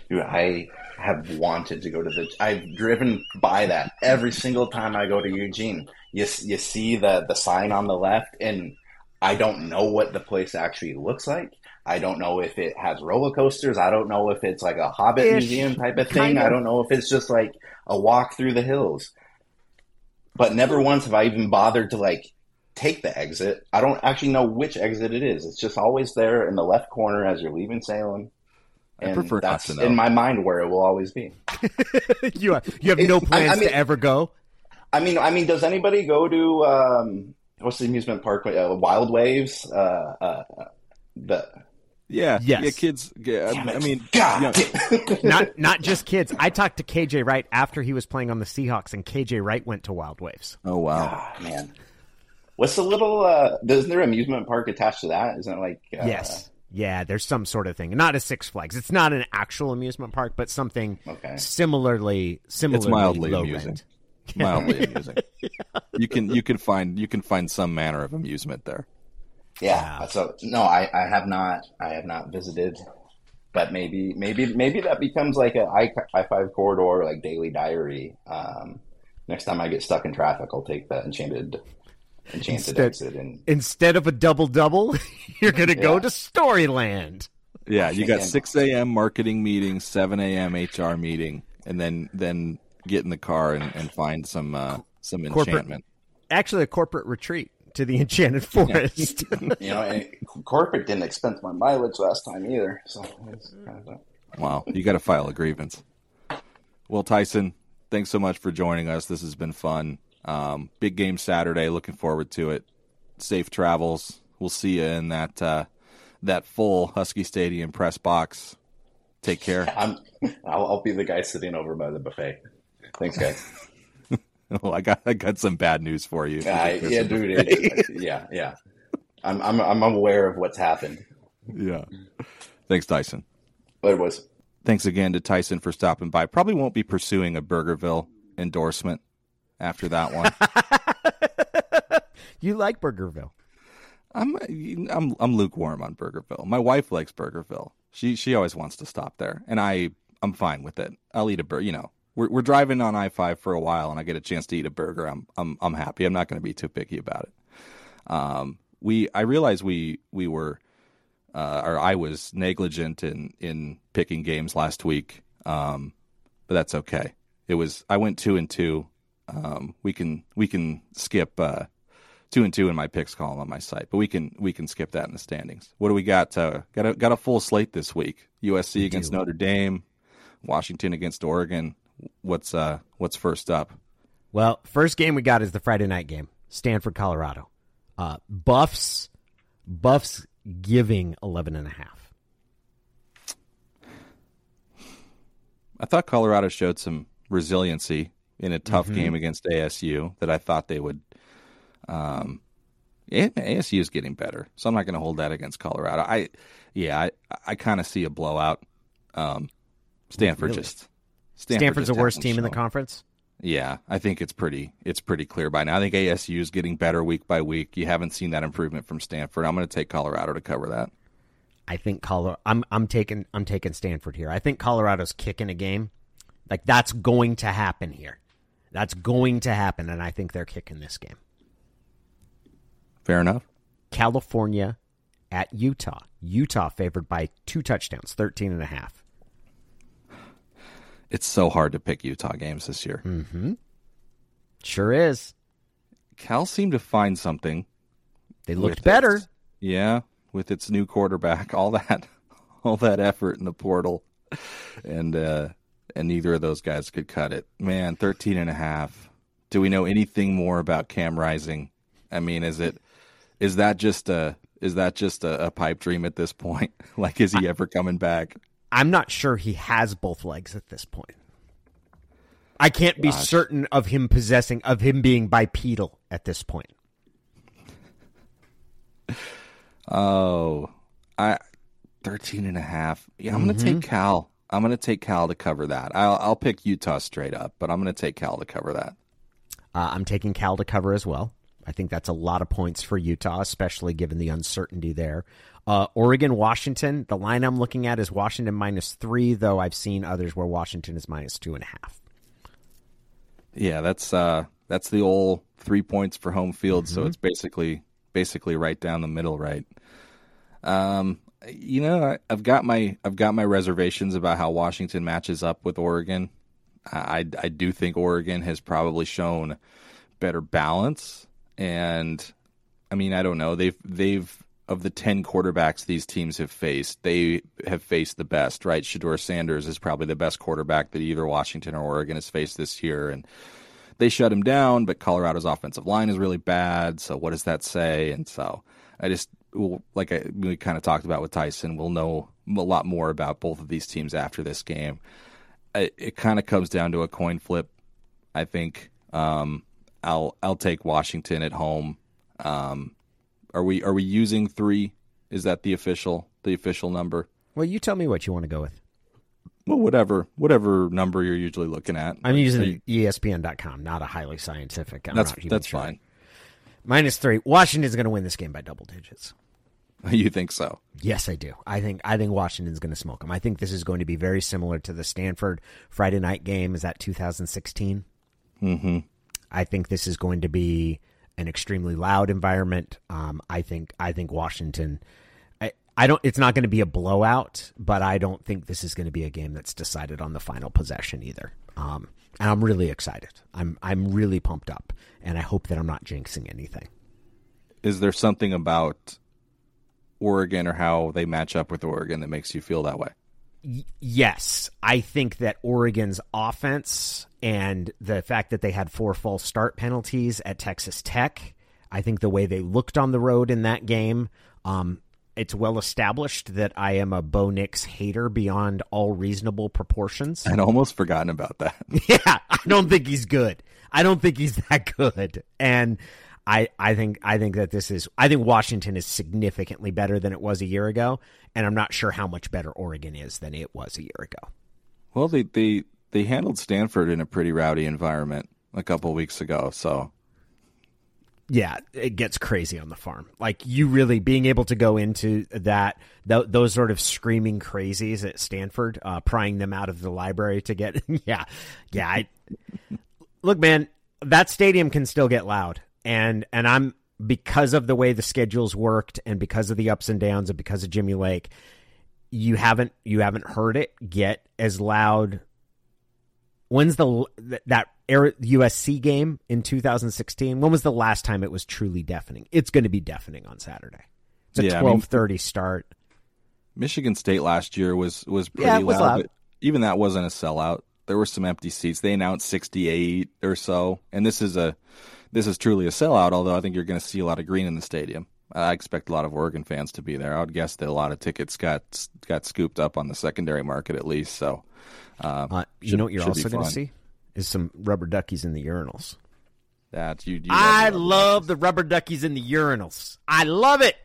Dude, I have wanted to go to the. I've driven by that every single time I go to Eugene. You you see the the sign on the left, and I don't know what the place actually looks like. I don't know if it has roller coasters. I don't know if it's like a Hobbit Ish, museum type of thing. Of. I don't know if it's just like a walk through the hills. But never once have I even bothered to like take the exit. I don't actually know which exit it is. It's just always there in the left corner as you're leaving Salem. And I prefer that's not to know. in my mind where it will always be. [LAUGHS] you have, you have it, no plans I, I mean, to ever go. I mean, I mean, does anybody go to um, what's the amusement park? Uh, Wild Waves. Uh, uh, the yeah, yes. yeah, kids. Yeah, I mean, God. [LAUGHS] not not just kids. I talked to KJ Wright after he was playing on the Seahawks, and KJ Wright went to Wild Waves. Oh wow, oh, man! What's the little? Uh, isn't there amusement park attached to that? Isn't it like? Uh, yes. Yeah, there's some sort of thing. Not a Six Flags. It's not an actual amusement park, but something okay. similarly similarly it's mildly low amusing. Rent. [LAUGHS] Mildly amusing. yeah. You can you can find you can find some manner of amusement there. Yeah. So no, I, I have not I have not visited, but maybe maybe maybe that becomes like a I I five corridor like daily diary. Um, next time I get stuck in traffic, I'll take the enchanted Enchanted instead, exit and instead of a double double, [LAUGHS] you're gonna yeah. go to Storyland. Yeah, you got six a.m. marketing meeting, seven a.m. HR meeting, and then then get in the car and, and find some uh, some corporate, enchantment. Actually, a corporate retreat to the Enchanted [LAUGHS] Forest. [LAUGHS] you know, corporate didn't expense my mileage last time either. So, kind of wow, you got to file a grievance. Well, Tyson, thanks so much for joining us. This has been fun. Um, big game Saturday. Looking forward to it. Safe travels. We'll see you in that uh, that full Husky Stadium press box. Take care. [LAUGHS] I'm, I'll, I'll be the guy sitting over by the buffet. Thanks, guys. [LAUGHS] well, I got I got some bad news for you. Uh, yeah, dude. [LAUGHS] yeah, yeah. I'm I'm I'm aware of what's happened. Yeah. Thanks, Tyson. It was. Thanks again to Tyson for stopping by. Probably won't be pursuing a Burgerville endorsement after that one. [LAUGHS] you like Burgerville? I'm I'm I'm lukewarm on Burgerville. My wife likes Burgerville. She she always wants to stop there, and I I'm fine with it. I'll eat a burger. You know, we're we're driving on I five for a while, and I get a chance to eat a burger. I'm I'm I'm happy. I'm not going to be too picky about it. Um, we I realize we we were, uh, or I was negligent in in picking games last week. Um, but that's okay. It was I went two and two um, we can we can skip uh, two and two in my picks column on my site, but we can we can skip that in the standings. What do we got? Uh, got a got a full slate this week. USC we against do. Notre Dame, Washington against Oregon. What's uh what's first up? Well, first game we got is the Friday night game, Stanford, Colorado. Uh, Buffs, Buffs giving 11 and a half. I thought Colorado showed some resiliency in a tough mm-hmm. game against ASU that I thought they would. Um, ASU is getting better, so I'm not going to hold that against Colorado. I, yeah, I, I kind of see a blowout. Um, Stanford really? just Stanford Stanford's the worst team show. in the conference. Yeah, I think it's pretty it's pretty clear by now. I think ASU is getting better week by week. You haven't seen that improvement from Stanford. I'm going to take Colorado to cover that. I think Colorado. I'm I'm taking I'm taking Stanford here. I think Colorado's kicking a game. Like that's going to happen here. That's going to happen, and I think they're kicking this game. Fair enough. California at Utah. Utah favored by two touchdowns, 13 and a half. It's so hard to pick Utah games this year. Mm-hmm. Sure is. Cal seemed to find something. They looked better. Its, yeah, with its new quarterback, [LAUGHS] all that all that effort in the portal. And uh and neither of those guys could cut it. Man, 13 and a half. Do we know anything more about Cam Rising? I mean, is it is that just a is that just a, a pipe dream at this point? [LAUGHS] like is he ever coming back? I'm not sure he has both legs at this point. I can't be certain of him possessing of him being bipedal at this point. Oh, I 13 and a half. Yeah, I'm mm-hmm. going to take Cal. I'm going to take Cal to cover that. I'll, I'll pick Utah straight up, but I'm going to take Cal to cover that. Uh, I'm taking Cal to cover as well. I think that's a lot of points for Utah, especially given the uncertainty there. Uh, Oregon, Washington. The line I'm looking at is Washington minus three, though I've seen others where Washington is minus two and a half. Yeah, that's uh, that's the old three points for home field, mm-hmm. so it's basically basically right down the middle, right? Um, you know, I, have got my I've got my reservations about how Washington matches up with Oregon. I I do think Oregon has probably shown better balance, and I mean I don't know they've they've of the ten quarterbacks these teams have faced, they have faced the best. Right, Shedeur Sanders is probably the best quarterback that either Washington or Oregon has faced this year, and they shut him down. But Colorado's offensive line is really bad. So what does that say? And so I just like I, we kind of talked about with Tyson, we'll know a lot more about both of these teams after this game. It, it kind of comes down to a coin flip. I think um, I'll I'll take Washington at home. Um, are we are we using three? Is that the official the official number? Well, you tell me what you want to go with. Well, whatever whatever number you're usually looking at. I'm using you, ESPN.com, not a highly scientific. I'm that's that's sure. fine. Minus three. Washington's going to win this game by double digits. [LAUGHS] You think so? Yes, I do. I think I think Washington's going to smoke them. I think this is going to be very similar to the Stanford Friday night game. Is that 2016? Mm-hmm. I think this is going to be an extremely loud environment. Um, I think I think Washington. I, don't. It's not going to be a blowout, but I don't think this is going to be a game that's decided on the final possession either. Um, and I'm really excited. I'm I'm really pumped up, and I hope that I'm not jinxing anything. Is there something about Oregon or how they match up with Oregon that makes you feel that way? Y- yes, I think that Oregon's offense and the fact that they had four false start penalties at Texas Tech, I think the way they looked on the road in that game, um, it's well established that I am a Bo Nix hater beyond all reasonable proportions. I'd almost forgotten about that. [LAUGHS] yeah, I don't think he's good. I don't think he's that good. And I, I think I think that this is I think Washington is significantly better than it was a year ago, and I'm not sure how much better Oregon is than it was a year ago. Well, they they they handled Stanford in a pretty rowdy environment a couple weeks ago, so yeah, it gets crazy on the farm. Like you really being able to go into that th- those sort of screaming crazies at Stanford, uh, prying them out of the library to get [LAUGHS] yeah, yeah. I, look, man, that stadium can still get loud and and I'm because of the way the schedules worked and because of the ups and downs and because of Jimmy Lake, you haven't you haven't heard it get as loud. When's the that USC game in 2016? When was the last time it was truly deafening? It's going to be deafening on Saturday. It's a yeah, 12:30 I mean, start. Michigan State last year was was pretty yeah, was loud, loud. But even that wasn't a sellout. There were some empty seats. They announced 68 or so, and this is a this is truly a sellout. Although I think you're going to see a lot of green in the stadium. I expect a lot of Oregon fans to be there. I would guess that a lot of tickets got got scooped up on the secondary market at least. So, uh, uh, you should, know what you're also going to see is some rubber duckies in the urinals. That you. you I love the rubber duckies in the urinals. I love it.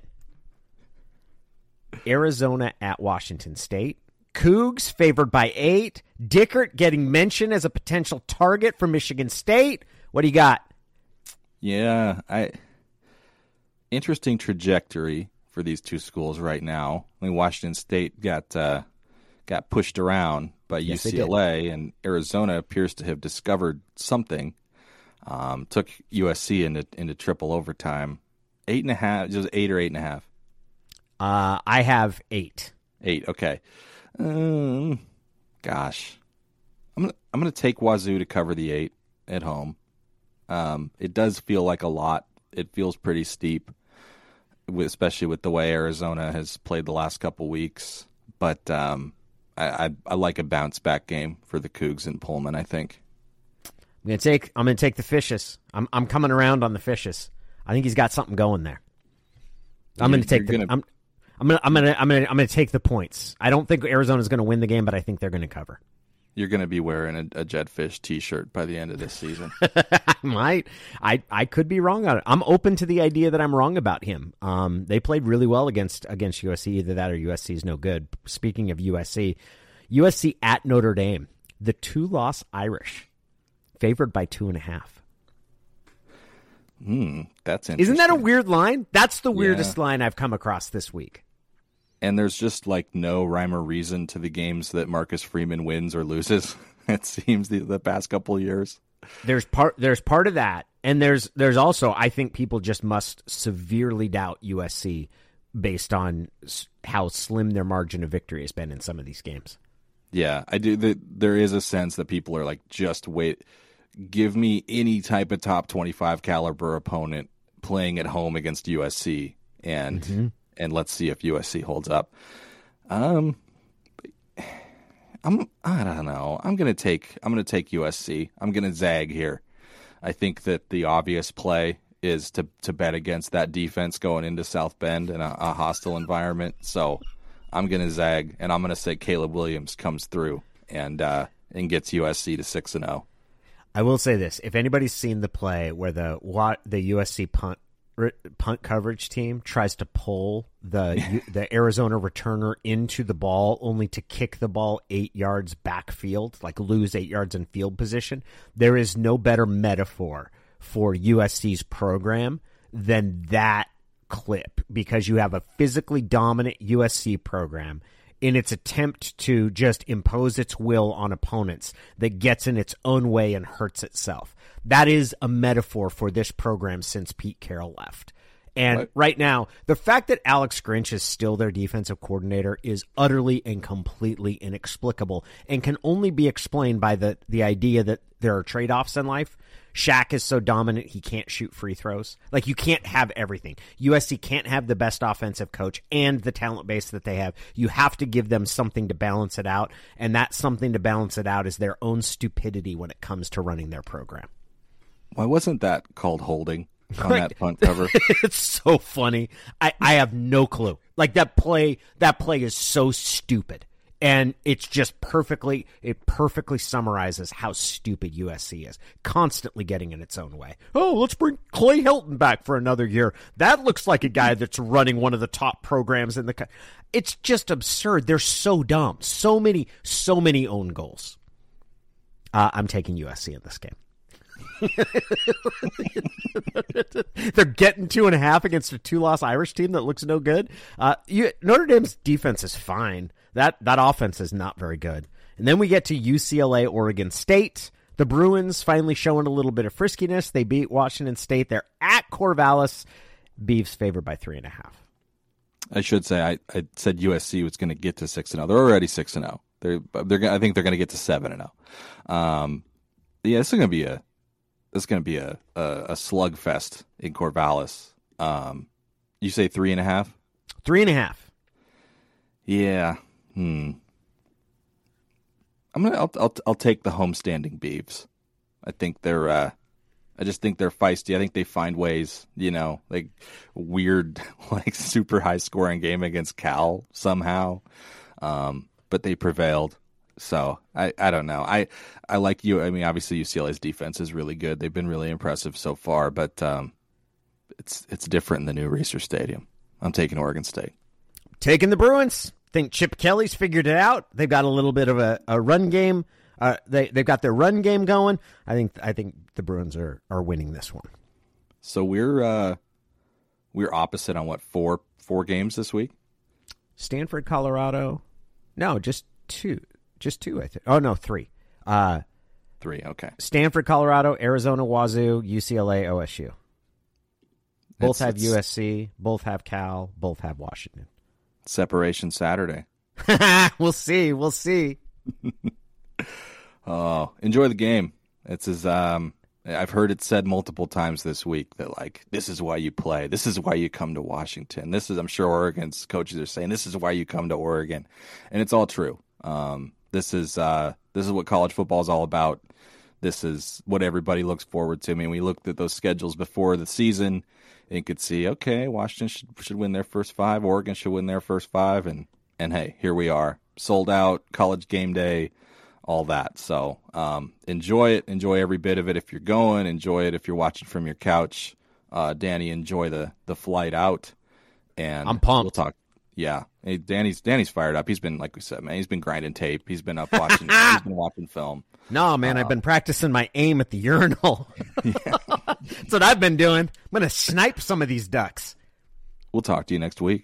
Arizona at Washington State. Cougs favored by eight. Dickert getting mentioned as a potential target for Michigan State. What do you got? Yeah, I interesting trajectory for these two schools right now. I mean, Washington State got uh, got pushed around by yes, UCLA, and Arizona appears to have discovered something. Um, took USC into into triple overtime. Eight and a half, just eight or eight and a half. Uh, I have eight. Eight. Okay. Um, gosh, I'm gonna I'm gonna take Wazoo to cover the eight at home. Um, it does feel like a lot. It feels pretty steep, especially with the way Arizona has played the last couple weeks. But um, I, I, I like a bounce back game for the Cougs in Pullman. I think. I'm gonna take I'm gonna take the fishes. I'm I'm coming around on the fishes. I think he's got something going there. I'm gonna take the gonna- I'm I'm gonna I'm gonna I'm gonna I'm gonna take the points. I don't think Arizona's gonna win the game, but I think they're gonna cover. You're gonna be wearing a, a Jedd Fisch T-shirt by the end of this season. [LAUGHS] I might. I I could be wrong on it. I'm open to the idea that I'm wrong about him. Um, they played really well against against USC. Either that or USC is no good. Speaking of USC, USC at Notre Dame, the two loss Irish, favored by two and a half. Hmm, that's interesting. Isn't that a weird line? That's the weirdest line I've come across this week. And there's just like no rhyme or reason to the games that Marcus Freeman wins or loses. [LAUGHS] It seems the, the past couple of years. There's part there's part of that, and there's there's also I think people just must severely doubt USC based on how slim their margin of victory has been in some of these games. Yeah, I do. The, there is a sense that people are like, just wait, give me any type of top twenty-five caliber opponent playing at home against USC, and mm-hmm. And let's see if USC holds up. Um, I'm I don't know. I'm gonna take I'm gonna take USC. I'm gonna zag here. I think that the obvious play is to to bet against that defense going into South Bend in a, a hostile environment. So I'm gonna zag, and I'm gonna say Caleb Williams comes through and uh, and gets USC to six and oh. zero. I will say this: if anybody's seen the play where the what the USC punt punt coverage team tries to pull the the [LAUGHS] Arizona returner into the ball, only to kick the ball eight yards backfield, like lose eight yards in field position, there is no better metaphor for USC's program than that clip because you have a physically dominant USC program in its attempt to just impose its will on opponents that gets in its own way and hurts itself. That is a metaphor for this program since Pete Carroll left. And Right. right now, the fact that Alex Grinch is still their defensive coordinator is utterly and completely inexplicable and can only be explained by the, the idea that there are trade offs in life. Shaq is so dominant he can't shoot free throws. Like you can't have everything. USC can't have the best offensive coach and the talent base that they have. You have to give them something to balance it out, and that something to balance it out is their own stupidity when it comes to running their program. Why wasn't that called holding on Right. that punt cover? [LAUGHS] it's so funny. I, I have no clue. Like that play that play is so stupid. And it's just perfectly it perfectly summarizes how stupid USC is. Constantly getting in its own way. Oh, let's bring Clay Helton back for another year. That looks like a guy that's running one of the top programs in the co- It's just absurd. They're so dumb. So many so many own goals. Uh, I'm taking USC in this game. They're getting two and a half against a two-loss Irish team that looks no good. Uh, you, Notre Dame's defense is fine. That that offense is not very good. And then we get to UCLA, Oregon State. The Bruins finally showing a little bit of friskiness. They beat Washington State. They're at Corvallis. Beavs favored by three and a half. I should say I, I said USC was going to get to six and zero. They're already six and zero. They're they're I think they're going to get to seven and zero. Um, yeah, this is going to be a this is going to be a, a a slugfest in Corvallis. Um, you say three and a half? Three and a half. Yeah. Hmm. I'm gonna. I'll. I'll, I'll take the homestanding Beavs. I think they're. Uh, I just think they're feisty. I think they find ways. You know, like weird, [LAUGHS] like super high scoring game against Cal somehow. Um, but they prevailed. So I, I don't know. I I like you. I mean, obviously UCLA's defense is really good. They've been really impressive so far. But um, it's it's different in the new Reser Stadium. I'm taking Oregon State. Taking the Bruins. Think Chip Kelly's figured it out. They've got a little bit of a, a run game. Uh, they they've got their run game going. I think I think the Bruins are are winning this one. So we're uh we're opposite on what four four games this week. Stanford, Colorado. No, just two. Just two, I think. Oh no, three. Uh, Three, okay. Stanford, Colorado, Arizona, Wazoo, UCLA, OSU. Both It's- have it's- USC. Both have Cal. Both have Washington. Separation Saturday. [LAUGHS] we'll see. We'll see. [LAUGHS] oh, enjoy the game. It's as um, I've heard it said multiple times this week that like this is why you play. This is why you come to Washington. This is I'm sure Oregon's coaches are saying this is why you come to Oregon, and it's all true. Um, this is uh, this is what college football is all about. This is what everybody looks forward to. I mean, we looked at those schedules before the season and could see, okay, Washington should should win their first five, Oregon should win their first five, and and hey, here we are, sold out, college game day, all that. So um, enjoy it, enjoy every bit of it. If you're going, enjoy it. If you're watching from your couch, uh, Danny, enjoy the the flight out. And I'm pumped. We'll talk. Yeah, hey, Danny's Danny's fired up. He's been like we said, man. He's been grinding tape. He's been up watching. [LAUGHS] he's been watching film. No, man, uh, I've been practicing my aim at the urinal. [LAUGHS] [LAUGHS] That's what I've been doing. I'm gonna snipe some of these ducks. We'll talk to you next week.